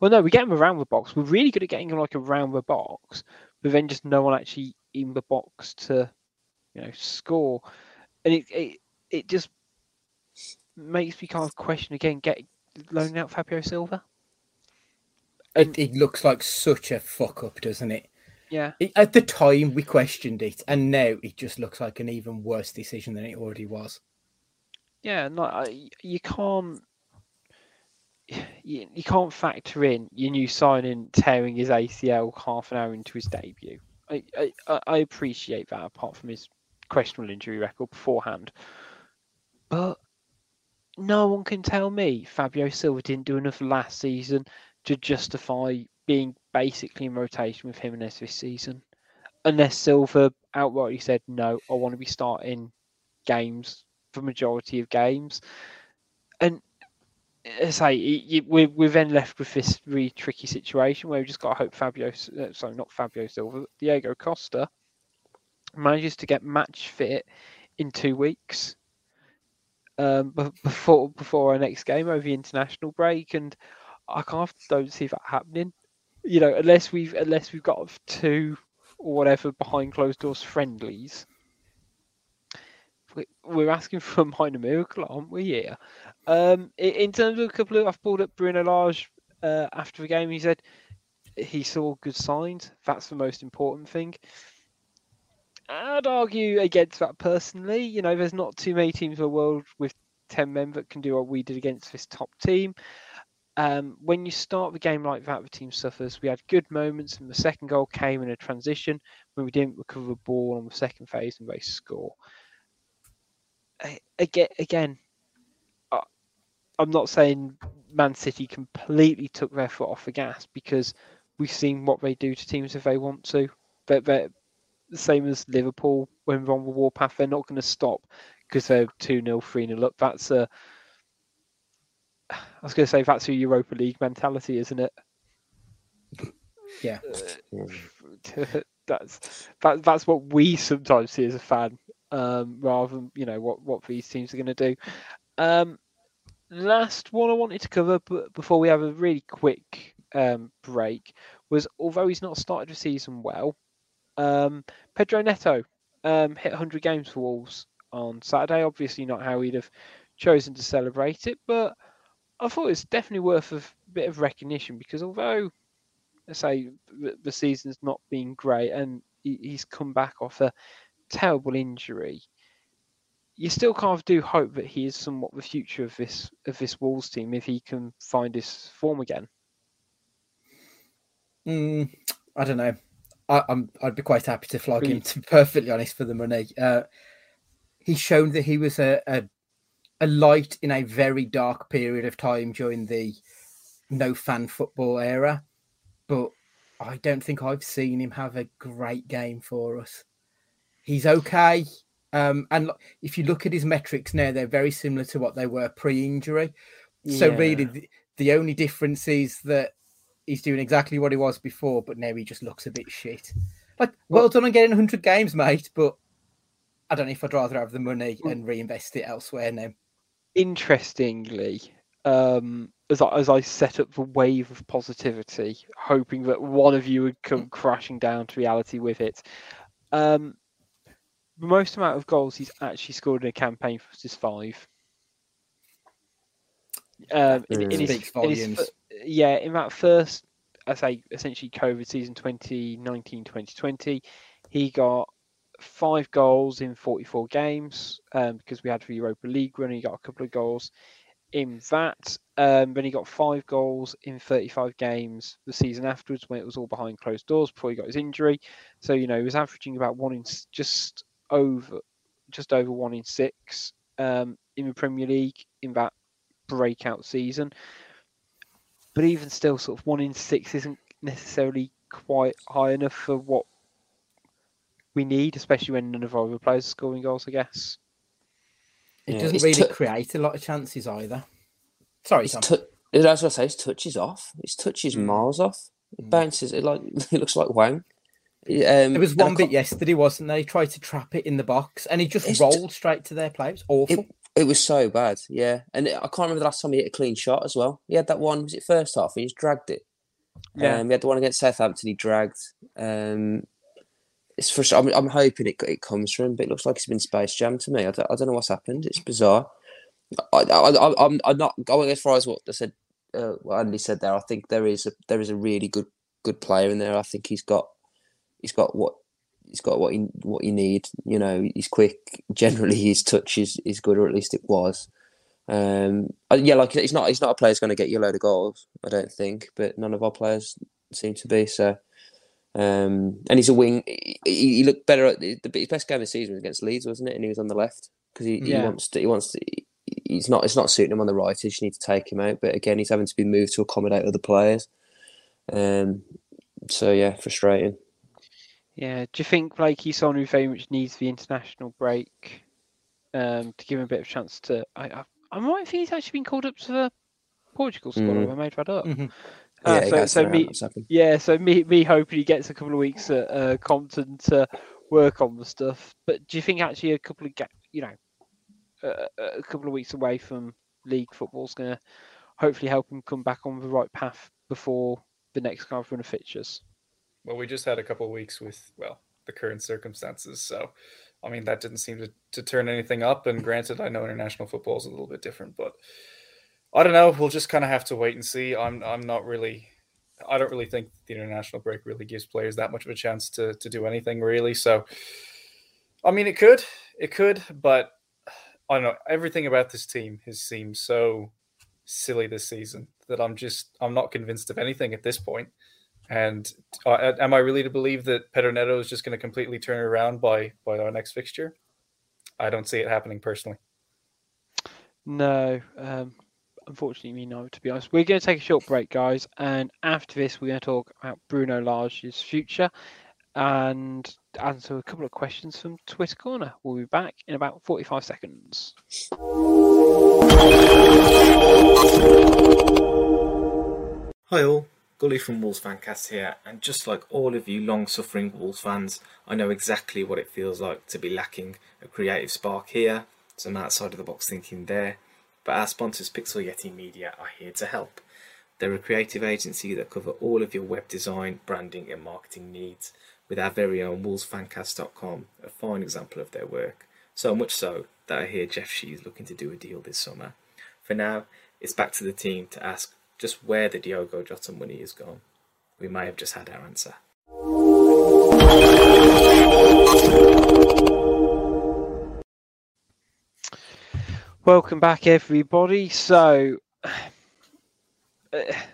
Well, no, we get them around the box. We're really good at getting them like around the box, but then just no one actually in the box to you know, score, and it it, it just makes me kind of question again, get loaning out Fabio Silva. It, it looks like such a fuck up, doesn't it? Yeah. At the time, we questioned it, and now it just looks like an even worse decision than it already was. yeah, no, you can't. You, you can't factor in your new signing tearing his ACL half an hour into his debut. I, I, I- I appreciate that apart from his questionable injury record beforehand. But no one can tell me Fabio Silva didn't do enough last season to justify being basically in rotation with him this season. Unless Silva outrightly said, no, I want to be starting games for majority of games. And as I say, we're, we're then left with this really tricky situation where we just got to hope Fabio, uh, sorry, not Fabio Silva, Diego Costa manages to get match fit in two weeks. um, before before our next game over the international break, and I of don't see that happening. You know, unless we've unless we've got two or whatever behind closed doors friendlies. We're asking for a minor miracle, aren't we? Here, um, in terms of a couple of, I've pulled up Bruno Lage uh, after the game. He said he saw good signs. That's the most important thing. I'd argue against that personally. You know, there's not too many teams in the world with 10 men that can do what we did against this top team. Um, when you start the game like that, the team suffers. We had good moments, and the second goal came in a transition when we didn't recover the ball on the second phase and they score. Again, again, I'm not saying Man City completely took their foot off the gas because we've seen what they do to teams if they want to. But they're, the same as Liverpool when they're on the warpath. They're not going to stop because they're 2 0, 3 0 up. That's a. I was going to say that's a Europa League mentality, isn't it? Yeah. that's that, that's what we sometimes see as a fan, um, rather than you know what what these teams are going to do. Um, last one I wanted to cover, before we have a really quick um, break, was although he's not started the season well, um, Pedro Neto um, hit 100 games for Wolves on Saturday. Obviously, not how he'd have chosen to celebrate it, but I thought it's definitely worth a bit of recognition because although, I say, the season's not been great and he's come back off a terrible injury, you still kind of do hope that he is somewhat the future of this of this Wolves team if he can find his form again. Mm, I don't know. I, am I'd be quite happy to flog him. To be perfectly honest, for the money, uh, he's shown that he was a, a a light in a very dark period of time during the no fan football era, but I don't think I've seen him have a great game for us. He's okay. Um, and if you look at his metrics now, they're very similar to what they were pre-injury. So yeah. really, the, the, only difference is that he's doing exactly what he was before, but now he just looks a bit shit. Like, well, well done on getting 100 games, mate, but I don't know if I'd rather have the money and reinvest it elsewhere now. Interestingly, um, as I, as I set up the wave of positivity, hoping that one of you would come crashing down to reality with it. Um, the most amount of goals he's actually scored in a campaign for is five. Um, in, in, his, in his, yeah, in that first, I say essentially COVID season 2019 2020, he got five goals in 44 games um, because we had the Europa League run. He got a couple of goals in that. Um, then he got five goals in 35 games the season afterwards when it was all behind closed doors before he got his injury. So you know he was averaging about one in just over, just over one in six um, in the Premier League in that breakout season but even still, sort of one in six isn't necessarily quite high enough for what we need, especially when none of our other players are scoring goals. I guess it yeah, doesn't really t- create a lot of chances either. Sorry, Tom. T- as I say, his touch is off. His touch is mm. miles off. It mm. bounces. It like it looks like Wang. Um, there was one bit yesterday, wasn't there? He tried to trap it in the box, and he just rolled t- straight to their players. Awful. It, it was so bad, yeah. And I can't remember the last time he hit a clean shot as well. He had that one, was it first half? He just dragged it. Yeah. Um, he had the one against Southampton, he dragged. Um, it's for I'm, I'm hoping it, it comes from but it looks like it's been space jam to me. I don't, I don't know what's happened. It's bizarre. I, I, I'm, I'm not going as far as what I said. Uh, what Andy said there. I think there is a there is a really good good player in there. I think he's got he's got what he's got what you what you need. You know, he's quick. Generally, his touch is, is good, or at least it was. Um, yeah, like he's not he's not a player who's going to get you a load of goals. I don't think, but none of our players seem to be. So, um, and he's a wing. He, he looked better. At the, his best game of the season was against Leeds, wasn't it? And he was on the left because he, yeah. he wants to. He wants to. He's not. It's not suiting him on the right. You just need to take him out. But again, he's having to be moved to accommodate other players. Um, so yeah, frustrating. Yeah. Do you think like he's someone who very much needs the international break um, to give him a bit of chance to? I I, I might think he's actually been called up to the Portugal squad. Mm. I made that up. Mm-hmm. Uh, yeah, so, so me, yeah, so me, me hoping he gets a couple of weeks at uh, Compton to work on the stuff. But do you think actually a couple of, ga- you know, uh, a couple of weeks away from league football is going to hopefully help him come back on the right path before the next kind of run of fixtures. Well, we just had a couple of weeks with well the current circumstances, so I mean that didn't seem to, to turn anything up. And granted, I know international football is a little bit different, but I don't know. We'll just kind of have to wait and see. I'm I'm not really. I don't really think the international break really gives players that much of a chance to to do anything really. So, I mean, it could, it could, but I don't know. Everything about this team has seemed so silly this season that I'm just I'm not convinced of anything at this point. And uh, am I really to believe that Pedro Neto is just going to completely turn around by by our next fixture? I don't see it happening personally. No, um, unfortunately, me no. To be honest, we're going to take a short break, guys, and after this, we're going to talk about Bruno Lage's future and answer a couple of questions from Twitter Corner. We'll be back in about 45 seconds. Hi all, Gully from Wolves Fancast here, and just like all of you long-suffering Wolves fans, I know exactly what it feels like to be lacking a creative spark here, some outside-of-the-box thinking there, but our sponsors Pixel Yeti Media are here to help. They're a creative agency that cover all of your web design, branding and marketing needs, with our very own WolvesFancast.com, a fine example of their work. So much so that I hear Jeff Shi is looking to do a deal this summer. For now, it's back to the team to ask just where the Diogo Jota money is gone. We may have just had our answer. Welcome back, everybody. So, uh,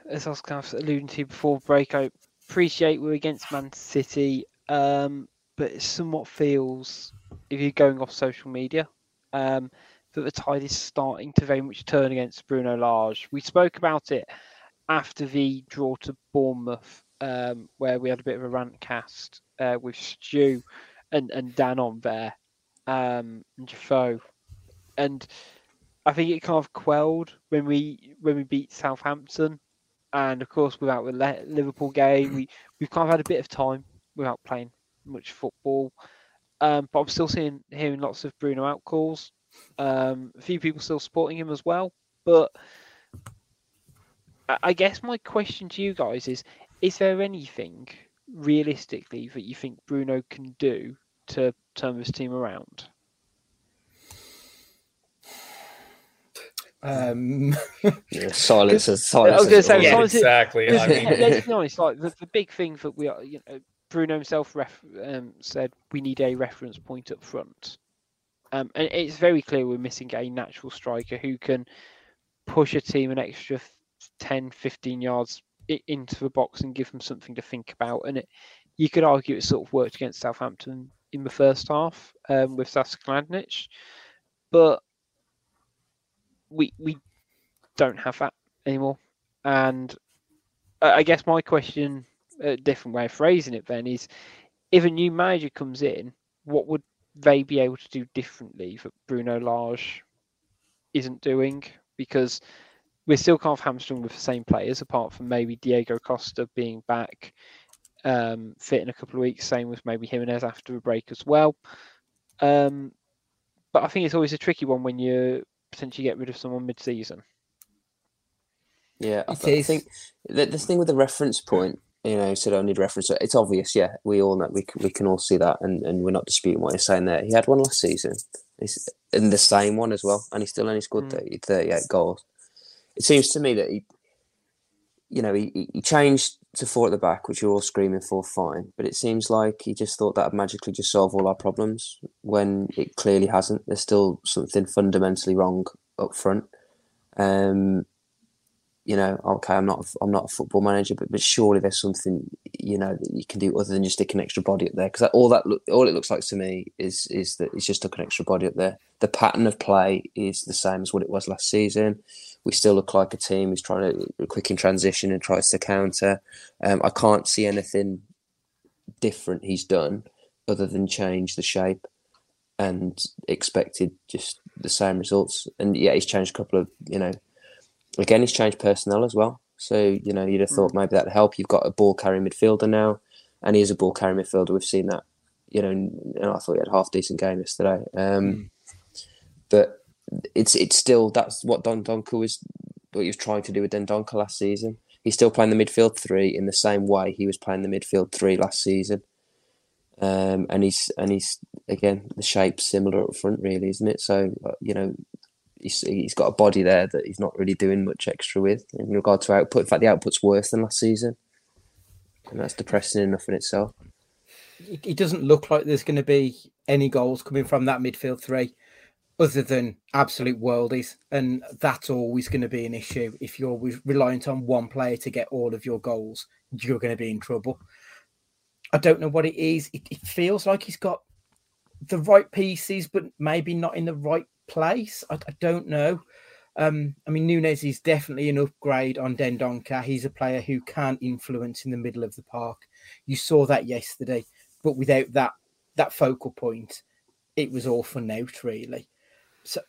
as I was kind of alluding to before break, I appreciate we're against Man City, um, but it somewhat feels, if you're going off social media, um, that the tide is starting to very much turn against Bruno Lage. We spoke about it after the draw to Bournemouth, um, where we had a bit of a rant cast uh, with Stu and, and Dan on there, um, and Defoe. And I think it kind of quelled when we when we beat Southampton, and of course without the Liverpool game, we we've kind of had a bit of time without playing much football. Um, but I'm still seeing hearing lots of Bruno out calls. Um, a few people still supporting him as well. But I guess my question to you guys is: Is there anything realistically that you think Bruno can do to turn this team around? Um, yeah, silence is silence. I was going to say, yeah, silence is- exactly. I mean, let's be honest. Like the, the big thing that we are, you know, Bruno himself ref, um, said we need a reference point up front, um, and it's very clear we're missing a natural striker who can push a team an extra 10, 15 yards into the box and give them something to think about. And it, you could argue it sort of worked against Southampton in the first half um, with Sasa Kalajdzic, but we we don't have that anymore. And I guess my question, a different way of phrasing it, then is: if a new manager comes in, what would they be able to do differently that Bruno Lage isn't doing? Because we're still kind of hamstrung with the same players, apart from maybe Diego Costa being back um, fit in a couple of weeks. Same with maybe Jimenez after a break as well. Um, but I think it's always a tricky one when you potentially get rid of someone mid-season. Yeah, I, It th- I think the, the thing with the reference point, you know, said I need reference. It's obvious, yeah. We all know we can, we can all see that, and, and we're not disputing what you're saying there. He had one last season, he's in the same one as well, and he still only scored Mm. 30, 38 goals. It seems to me that he, you know, he, he- he changed to four at the back, which you're all screaming for, fine. But it seems like he just thought that would magically just solve all our problems when it clearly hasn't. There's still something fundamentally wrong up front. Um, you know, okay, I'm not, a- I'm not a football manager, but but surely there's something, you know, that you can do other than just stick an extra body up there. Because all that, look, all it looks like to me is is that it's just stuck an extra body up there. The pattern of play is the same as what it was last season. We still look like a team who's trying to quick in transition and tries to counter. Um, I can't see anything different he's done other than change the shape and expected just the same results. And yeah, he's changed a couple of, you know, again, he's changed personnel as well. So, you know, you'd have thought maybe that'd help. You've got a ball carrying midfielder now, and he is a ball carrying midfielder. We've seen that, you know, and I thought he had a half decent game yesterday. Um, But it's it's still that's what Don Donka was what he was trying to do with Don Dendoncker last season. He's still playing the midfield three in the same way he was playing the midfield three last season. Um, and he's and he's again the shape's similar up front, really, isn't it? So uh, you know, he's he's got a body there that he's not really doing much extra with in regard to output. In fact, the output's worse than last season, and that's depressing enough in itself. It, doesn't look like there's going to be any goals coming from that midfield three, other than absolute worldies, and that's always going to be an issue if you're reliant on one player to get all of your goals. You're going to be in trouble. I don't know what it is. It, it feels like he's got the right pieces, but maybe not in the right place. I, I don't know. Um, I mean, Nunez is definitely an upgrade on Dendoncker. He's a player who can influence in the middle of the park. You saw that yesterday, but without that that focal point, it was all for note, really. So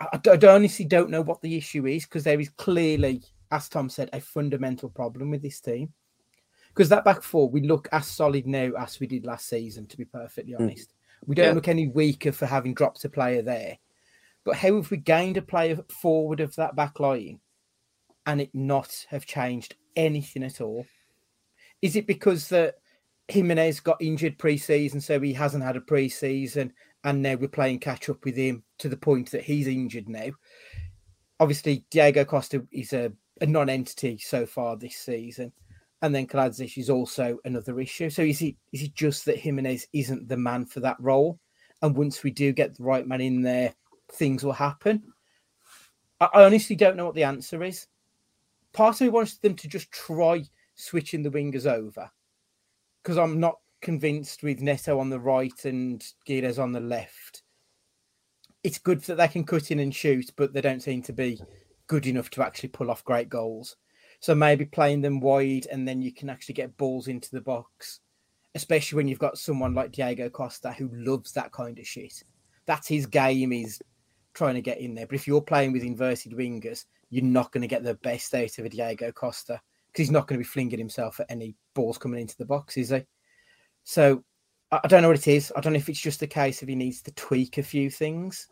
I, I honestly don't know what the issue is because there is clearly, as Tom said, a fundamental problem with this team because that back four we look as solid now as we did last season. To be perfectly hmm. honest, mm. we don't yeah. look any weaker for having dropped a player there. But how have we gained a player forward of that back line and it not have changed anything at all? Is it because that Jimenez got injured pre-season, so he hasn't had a pre-season, and now we're playing catch up with him to the point that he's injured now? Obviously, Diego Costa is a, a non-entity so far this season and then Kalajdzic is also another issue. So is it is it just that Jimenez isn't the man for that role? And once we do get the right man in there, things will happen. I, honestly don't know what the answer is. Part of me wants them to just try switching the wingers over because I'm not convinced with Neto on the right and Guedes on the left. It's good that they can cut in and shoot, but they don't seem to be good enough to actually pull off great goals. So maybe playing them wide and then you can actually get balls into the box, especially when you've got someone like Diego Costa who loves that kind of shit. That's his game, is trying to get in there. But if you're playing with inverted wingers, you're not going to get the best out of a Diego Costa because he's not going to be flinging himself at any balls coming into the box, is he? So I don't know what it is. I don't know if it's just a case of he needs to tweak a few things,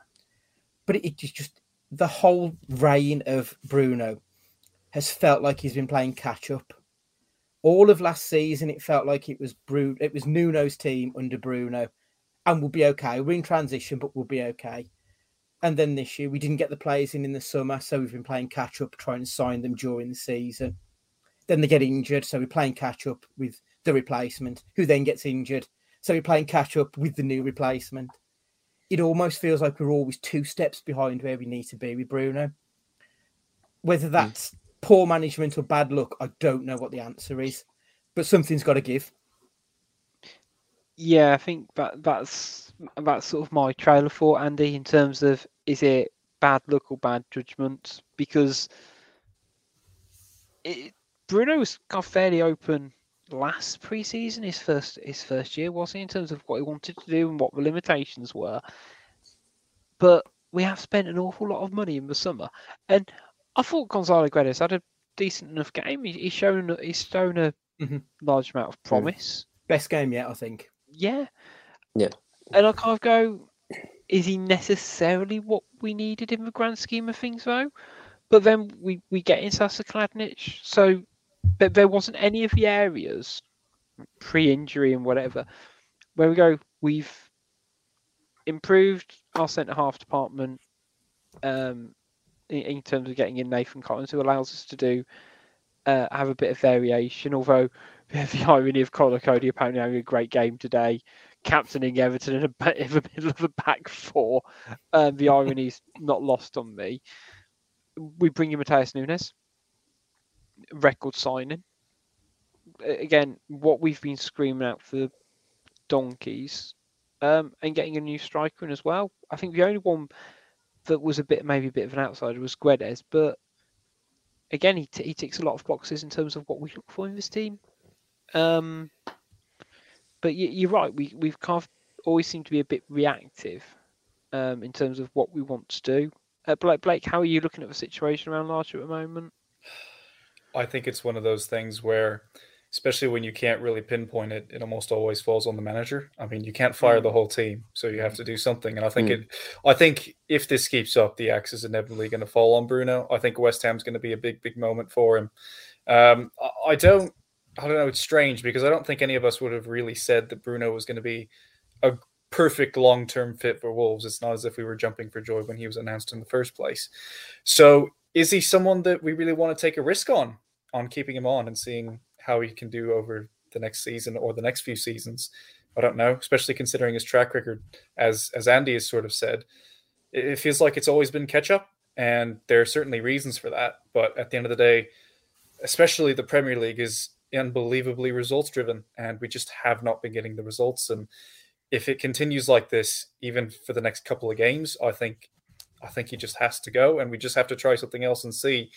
but it, it just the whole reign of Bruno has felt like he's been playing catch up. All of last season, it felt like it was Bruno, it was Nuno's team under Bruno, and we'll be okay. We're in transition, but we'll be okay. And then this year, we didn't get the players in in the summer, so we've been playing catch up, trying to sign them during the season. Then they get injured, so we're playing catch up with the replacement, who then gets injured. So we're playing catch up with the new replacement. It almost feels like we're always two steps behind where we need to be with Bruno. Whether hmm. that's poor management or bad luck, I don't know what the answer is, but something's got to give. Yeah, I think that that's that's sort of my trailer for Andy in terms of is it bad luck or bad judgment because it, Bruno was kind of fairly open last preseason, his first his first year, was he, in terms of what he wanted to do and what the limitations were. But we have spent an awful lot of money in the summer, and I thought Gonzalo Guedes had a decent enough game. He, he's shown he's shown a mm-hmm. large amount of promise. Best game yet, I think. Yeah. Yeah. And I kind of go, is he necessarily what we needed in the grand scheme of things, though? But then we, we get into Sasa Kalajdzic, so but there wasn't any of the areas pre-injury and whatever where we go. We've improved our centre half department. Um, in, in terms of getting in Nathan Collins, who allows us to do uh, have a bit of variation. Although the irony of Conor Coady apparently having a great game today, captaining Everton in, a, in the middle of a back four. Um, the irony is not lost on me. We bring in Matheus Nunes, record signing. Again, what we've been screaming out for donkeys, um, and getting a new striker in as well. I think the only one that was a bit maybe a bit of an outsider was Guedes, but again he, t- he ticks a lot of boxes in terms of what we look for in this team. Um, but you, are right, we we've kind of always seemed to be a bit reactive um, in terms of what we want to do. Uh, Blake, Blake, how are you looking at the situation around Lage at the moment? I think it's one of those things where especially when you can't really pinpoint it. It almost always falls on the manager. I mean, you can't fire the whole team, so you have to do something. And I think Mm. it. I think if this keeps up, the axe is inevitably going to fall on Bruno. I think West Ham's going to be a big, big moment for him. Um, I- I don't. I don't know. It's strange because I don't think any of us would have really said that Bruno was going to be a perfect long-term fit for Wolves. It's not as if we were jumping for joy when he was announced in the first place. So, is he someone that we really want to take a risk on, on keeping him on and seeing how he can do over the next season or the next few seasons? I don't know, especially considering his track record, as as Andy has sort of said. It, it feels like it's always been catch up, and there are certainly reasons for that. But at the end of the day, especially the Premier League is unbelievably results driven, and we just have not been getting the results. And if it continues like this, even for the next couple of games, I think I think he just has to go, and we just have to try something else and see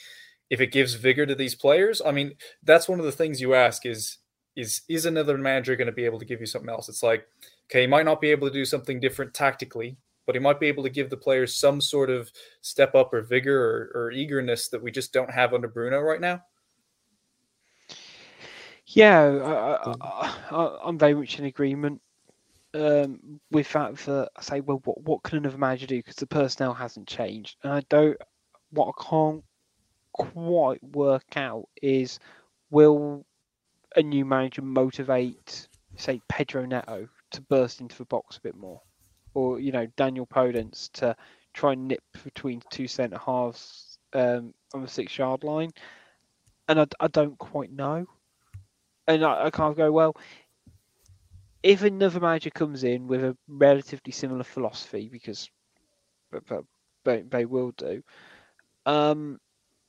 if it gives vigor to these players. I mean, that's one of the things you ask is is is another manager going to be able to give you something else? It's like, okay, he might not be able to do something different tactically, but he might be able to give the players some sort of step up or vigor or, or eagerness that we just don't have under Bruno right now. Yeah, I, I, I, I'm very much in agreement um, with that. For I say, well, what what can another manager do? Because the personnel hasn't changed, and I don't. What I can't quite work out is, will a new manager motivate, say, Pedro Neto to burst into the box a bit more, or you know, Daniel Podence to try and nip between two centre halves um, on the six-yard line, and I, I don't quite know and I, I can't go well. If another manager comes in with a relatively similar philosophy, because but, but, they, they will do, um,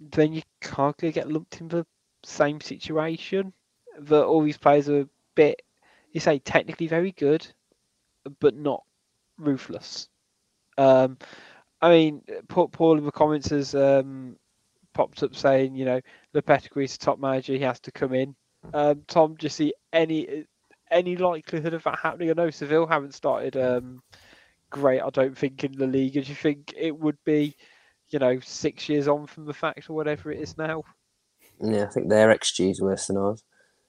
then you can't really get lumped in the same situation. That all these players are a bit, you say, technically very good, but not ruthless. Um, I mean, Paul, in the comments has um, popped up saying, you know, Lopetegui is top manager, he has to come in. Um, Tom, do you see any any likelihood of that happening? I know Seville haven't started um, great. I don't think in the league. Do you think it would be, you know, six years on from the fact or whatever it is now? Yeah, I think their XG is worse than ours.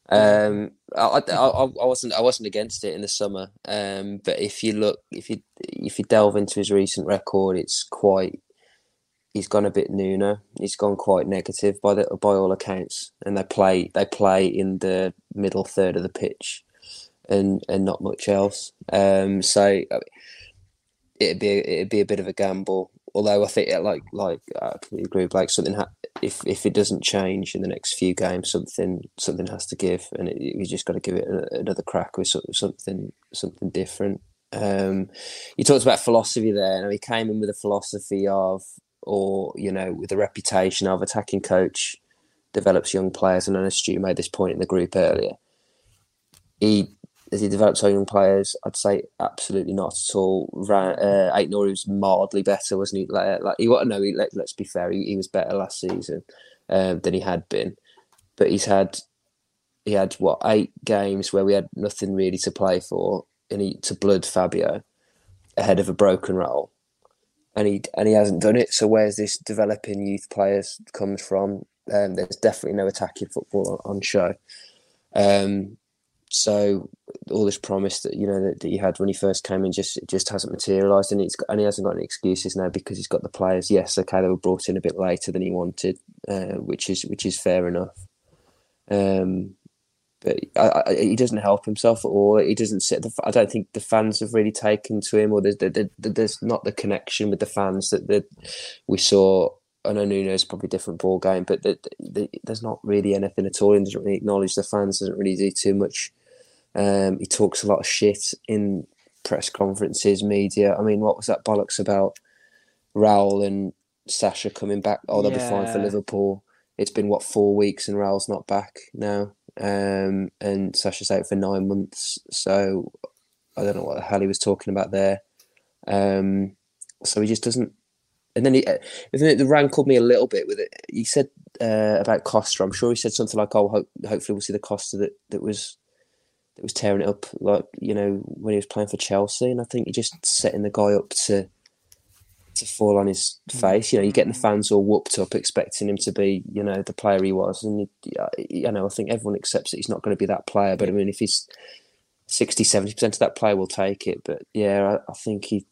Um, I, I, I I wasn't I wasn't against it in the summer. Um, but if you look, if you if you delve into his recent record, it's quite. He's gone a bit Nuno. He's gone quite negative by the by all accounts, and they play they play in the middle third of the pitch, and and not much else. Um, so uh, it'd be it'd be a bit of a gamble. Although I think uh, like like I completely agree with like something ha- if if it doesn't change in the next few games, something something has to give, and it, you just got to give it another crack with something something different. Um, you talked about philosophy there, and he came in with a philosophy of, or you know, with a reputation of attacking coach develops young players, and I made this point in the group earlier. He as he develops our young players, I'd say absolutely not at all. Ra- Uh, Ait was mildly better, wasn't he? Like, like he, no, he, let, let's be fair, he, he was better last season um, than he had been, but he's had he had what eight games where we had nothing really to play for, and he to blood Fabio ahead of a broken role, and he and he hasn't done it. So where's this developing youth players comes from? Um, there's definitely no attacking football on, on show. Um, so all this promise that you know that, that he had when he first came in just just hasn't materialised, and he's got, and he hasn't got any excuses now because he's got the players. Yes, okay, they were brought in a bit later than he wanted, uh, which is which is fair enough. Um, but I, I, he doesn't help himself at all. He doesn't sit. The, I don't think the fans have really taken to him, or there's there, there's not the connection with the fans that that we saw. I know Nuno's probably a different ball game, but the, the, there's not really anything at all. He doesn't really acknowledge the fans. Doesn't really do too much. Um, he talks a lot of shit in press conferences, media. I mean, what was that bollocks about Raul and Sasha coming back? Oh, they'll be fine for Liverpool. It's been what four weeks and Raul's not back now, um, and Sasha's out for nine months. So I don't know what the hell he was talking about there. Um, so he just doesn't. And then he, uh, the thing that rankled me a little bit with it. He said uh, about Costa. I'm sure he said something like, "Oh, hope, hopefully we'll see the Costa that that was that was tearing it up, like you know when he was playing for Chelsea." And I think you're just setting the guy up to to fall on his face. You know, you're getting the fans all whooped up, expecting him to be, you know, the player he was, and you know, I think everyone accepts that he's not going to be that player. But I mean, if he's 60, 70 percent of that player will take it. But yeah, I, I think he.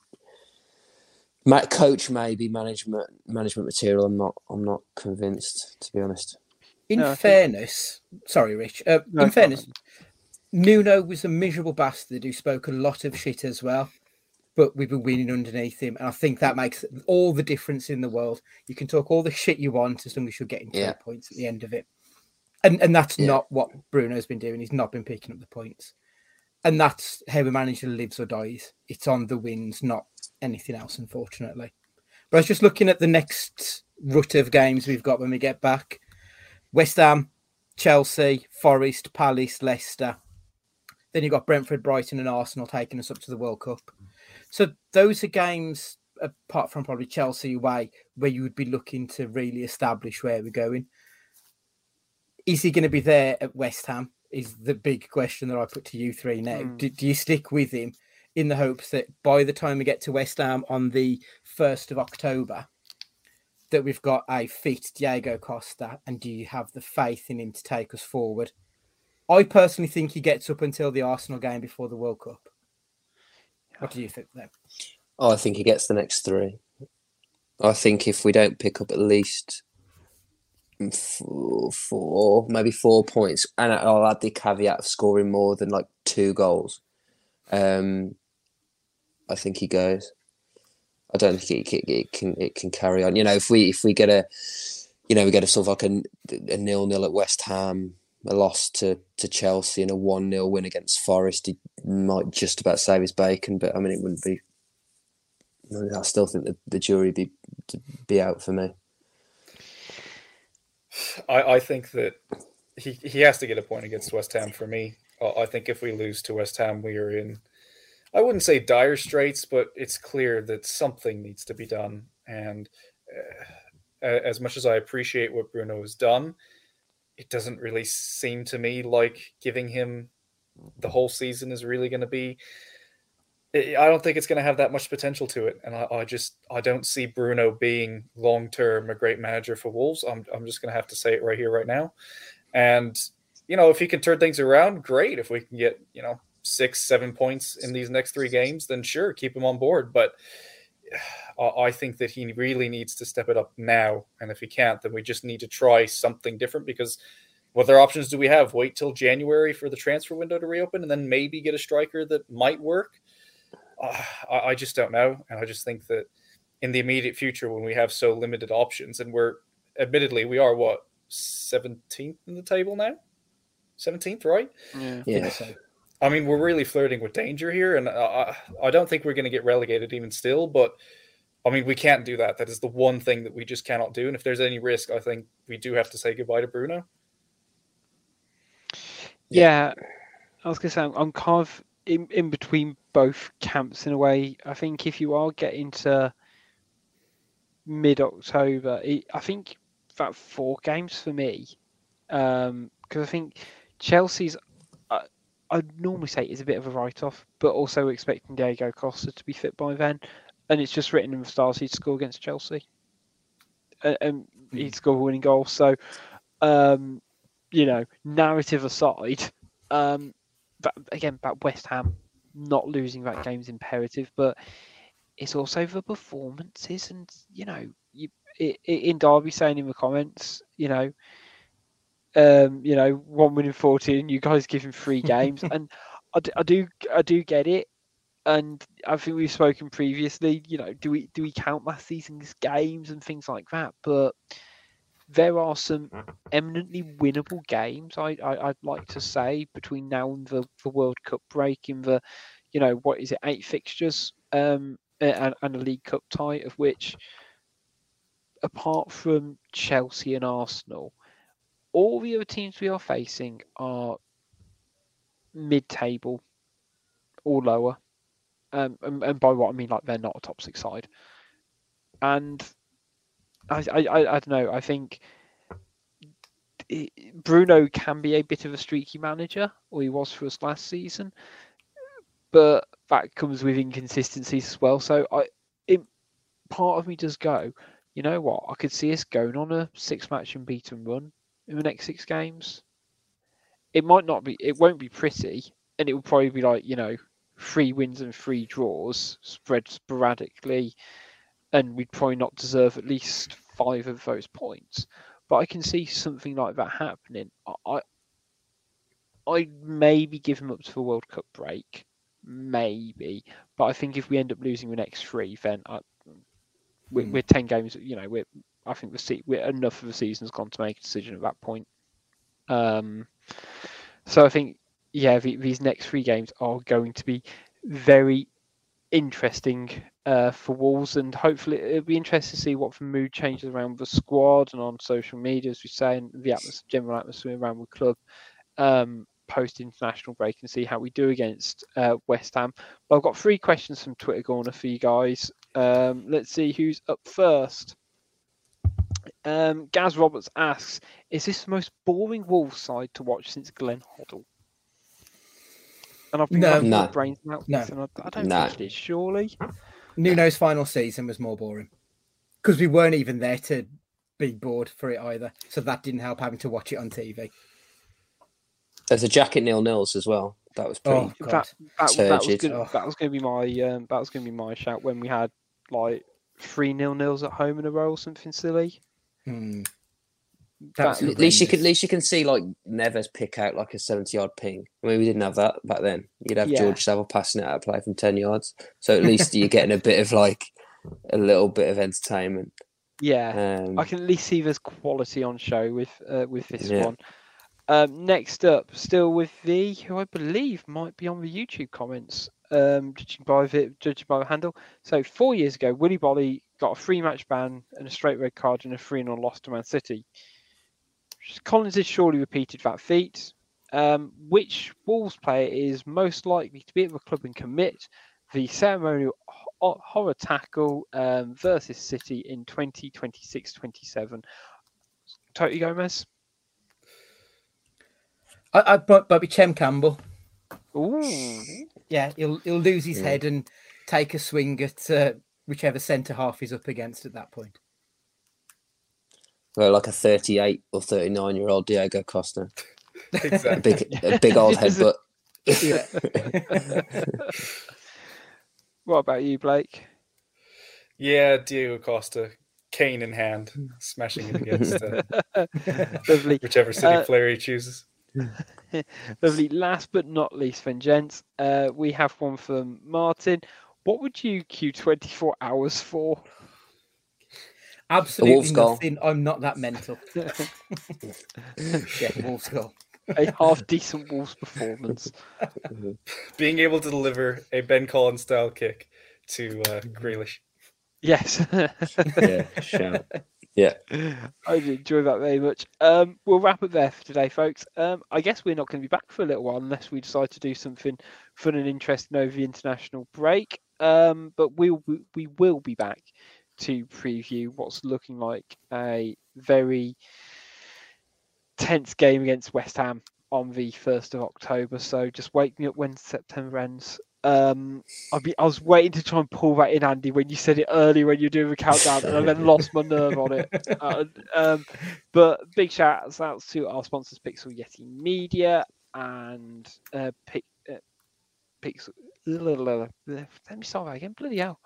Matt coach maybe management management material. I'm not. I'm not convinced to be honest. In no, fairness, think... sorry, Rich. Uh, no, in fairness, Nuno was a miserable bastard who spoke a lot of shit as well but we've been winning underneath him. And I think that makes all the difference in the world. You can talk all the shit you want as long as you're getting yeah. points at the end of it. And and that's yeah. not what Bruno's been doing. He's not been picking up the points. And that's how a manager lives or dies. It's on the wins, not anything else, unfortunately. But I was just looking at the next rut of games we've got when we get back. West Ham, Chelsea, Forest, Palace, Leicester. Then you've got Brentford, Brighton, and Arsenal taking us up to the World Cup. So those are games, apart from probably Chelsea away, where you would be looking to really establish where we're going. Is he going to be there at West Ham? Is the big question that I put to you three now. Mm. Do, do you stick with him in the hopes that by the time we get to West Ham on the 1st of October, that we've got a fit Diego Costa, and do you have the faith in him to take us forward? I personally think he gets up until the Arsenal game before the World Cup. What do you think then? Oh, I think he gets the next three. I think if we don't pick up at least four, four maybe four points, and I'll add the caveat of scoring more than like two goals, um, I think he goes. I don't think it, it, it, can it can carry on. You know, if we if we get a, you know, we get a sort of like a, a nil nil at West Ham, a loss to, to Chelsea and a 1 0 win against Forest, he might just about save his bacon. But I mean, it wouldn't be. I still think the, the jury be be out for me. I, I think that he, he has to get a point against West Ham for me. I think if we lose to West Ham, we are in, I wouldn't say dire straits, but it's clear that something needs to be done. And uh, as much as I appreciate what Bruno has done, it doesn't really seem to me like giving him the whole season is really going to be. I don't think it's going to have that much potential to it, and I, I just I don't see Bruno being long term a great manager for Wolves. I'm I'm just going to have to say it right here, right now. And you know, if he can turn things around, great. If we can get you know six, seven points in these next three games, then sure, keep him on board. But I think that he really needs to step it up now. And if he can't, then we just need to try something different because what other options do we have? Wait till January for the transfer window to reopen and then maybe get a striker that might work? Uh, I, I just don't know. And I just think that in the immediate future, when we have so limited options, and we're admittedly, we are what, 17th in the table now? 17th, right? Yeah. yeah. I mean, we're really flirting with danger here, and I, I don't think we're going to get relegated even still. But I mean, we can't do that. That is the one thing that we just cannot do. And if there's any risk, I think we do have to say goodbye to Bruno. Yeah, I was going to say I'm kind of in, in between both camps in a way. I think if you are getting to mid October, I think about four games for me, because um, I think Chelsea's I'd normally say is a bit of a write off, but also expecting Diego Costa to be fit by then. And it's just written in the stars he'd score against Chelsea. And, and he'd score a winning goal. So, um, you know, narrative aside, um, but again, about West Ham not losing that game is imperative, but it's also the performances. And, you know, you, it, it, in Derby saying in the comments, you know, um, you know, one winning fourteen. You guys give him three games, and I, I do, I do get it. And I think we've spoken previously. You know, do we do we count last season's games and things like that? But there are some eminently winnable games. I, I would like to say between now and the, the World Cup break in the, you know, what is it, eight fixtures, um, and, and a League Cup tie, of which, apart from Chelsea and Arsenal, all the other teams we are facing are mid-table or lower, um, and, and, by what I mean, like they're not a top six side. And I, I, I, I don't know. I think Bruno can be a bit of a streaky manager, or he was for us last season, but that comes with inconsistencies as well. So I, it, part of me does go, you know what? I could see us going on a six-match unbeaten run in the next six games. It might not be. It won't be pretty, and it will probably be like you know, three wins and three draws spread sporadically, and we'd probably not deserve at least five of those points. But I can see something like that happening. I, I maybe give him up to the World Cup break, maybe. But I think if we end up losing the next three, then I, we're, Hmm. we're ten games. You know, we're I think the se- enough of the season's gone to make a decision at that point. Um, so I think yeah, the, these next three games are going to be very interesting uh, for Wolves, and hopefully it'll be interesting to see what the mood changes around the squad and on social media, as we say, and the atmos- general atmosphere around the club um, post international break, and see how we do against uh, West Ham. But I've got three questions from Twitter Corner for you guys. Um, let's see who's up first. Um, Gaz Roberts asks, "Is this the most boring Wolves side to watch since Glenn Hoddle?" And I've been No. racking my No. brains out, No. and I, I don't No. think it is. Surely, Nuno's final season was more boring because we weren't even there to be bored for it either. So that didn't help having to watch it on TV. There's a jacket nil nils as well. That was pretty. Oh, that that, that was Turgid. good. Oh. That was going to be my um, that was going to be my shout when we had like three nil nils at home in a row or something silly. Hmm. At least you can, at least you can see like Neves pick out like a seventy yard ping. I mean, we didn't have that back then. You'd have Yeah. George Saville passing it out of play from ten yards. So at least you're getting a bit of like a little bit of entertainment. Yeah, Um, I can at least see there's quality on show with uh, with this Yeah. one. Um, next up, still with V, who I believe might be on the YouTube comments, um, judging by the judging by the handle. So four years ago, Willy Boly got a free match ban and a straight red card and a 3 0 loss to Man City. Collins has surely repeated that feat. Um, which Wolves player is most likely to be at the club and commit the ceremonial ho- horror tackle um, versus City in 2026-27? Toti Gomez. I, I but, but Chem Campbell. Ooh, Yeah, he'll he'll lose his Yeah. head and take a swing at uh, whichever centre half he's up against at that point. well, like a thirty-eight or thirty-nine year old Diego Costa, a big, a big old Is it- headbutt. what about you, Blake? Yeah, Diego Costa, cane in hand, smashing it against uh, whichever city Uh, player he chooses. Lovely. Last but not least, then, gents, uh, we have one from Martin. What would you queue 24 hours for? Absolutely Wolves goal. nothing. I'm not that mental. yeah, Wolves goal. A half decent Wolves performance. Being able to deliver a Ben Collins style kick to uh, Grealish. Yes. yeah, shout. Yeah, I enjoy that very much. Um, we'll wrap it there for today, folks. Um, I guess we're not going to be back for a little while unless we decide to do something fun and interesting over the international break. Um, but we'll we will be back to preview what's looking like a very tense game against West Ham on the first of October. So just wake me up when September ends. Um, I be I was waiting to try and pull that in, Andy, when you said it early when you're doing the countdown, and I then lost my nerve on it. Uh, um, but big shout outs to our sponsors, Pixel Yeti Media and uh, uh, Pixel. Let me start that again. Bloody hell.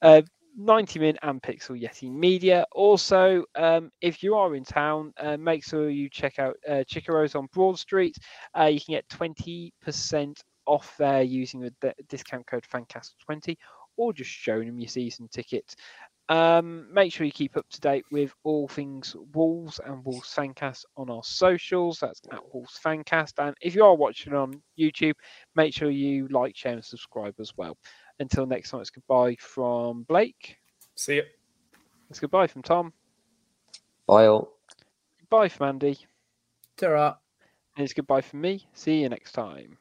Uh, 90 Min and Pixel Yeti Media. Also, um, if you are in town, uh, make sure you check out uh, Chickaroos on Broad Street. Uh, you can get 20% off there using the discount code FANCAST20 or just showing them your season ticket. Um, make sure you keep up to date with all things Wolves and Wolves Fancast on our socials. That's at Wolves Fancast. And if you are watching on YouTube, make sure you like, share, and subscribe as well. Until next time, it's goodbye from Blake. See ya. It's goodbye from Tom. bye all. Goodbye from Andy. Ta-ra. And it's goodbye from me. See you next time.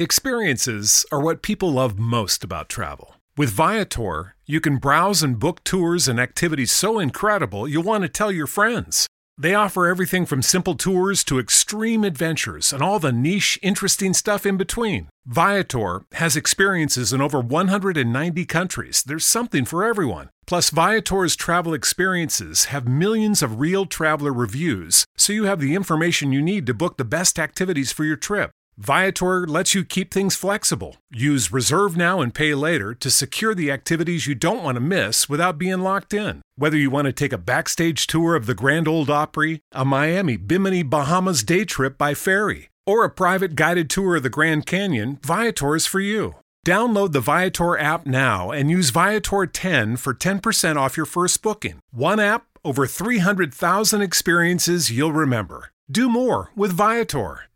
Experiences are what people love most about travel. With Viator, you can browse and book tours and activities so incredible you'll want to tell your friends. They offer everything from simple tours to extreme adventures and all the niche, interesting stuff in between. Viator has experiences in over 190 countries. There's something for everyone. Plus, Viator's travel experiences have millions of real traveler reviews, so you have the information you need to book the best activities for your trip. Viator lets you keep things flexible. Use Reserve Now and Pay Later to secure the activities you don't want to miss without being locked in. Whether you want to take a backstage tour of the Grand Ole Opry, a Miami Bimini Bahamas day trip by ferry, or a private guided tour of the Grand Canyon, Viator is for you. Download the Viator app now and use Viator 10 for 10% off your first booking. One app, over 300,000 experiences you'll remember. Do more with Viator.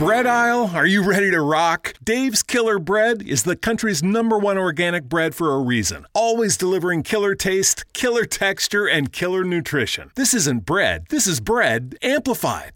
Bread aisle, are you ready to rock? Dave's Killer Bread is the country's number one organic bread for a reason. Always delivering killer taste, killer texture, and killer nutrition. This isn't bread, this is bread amplified.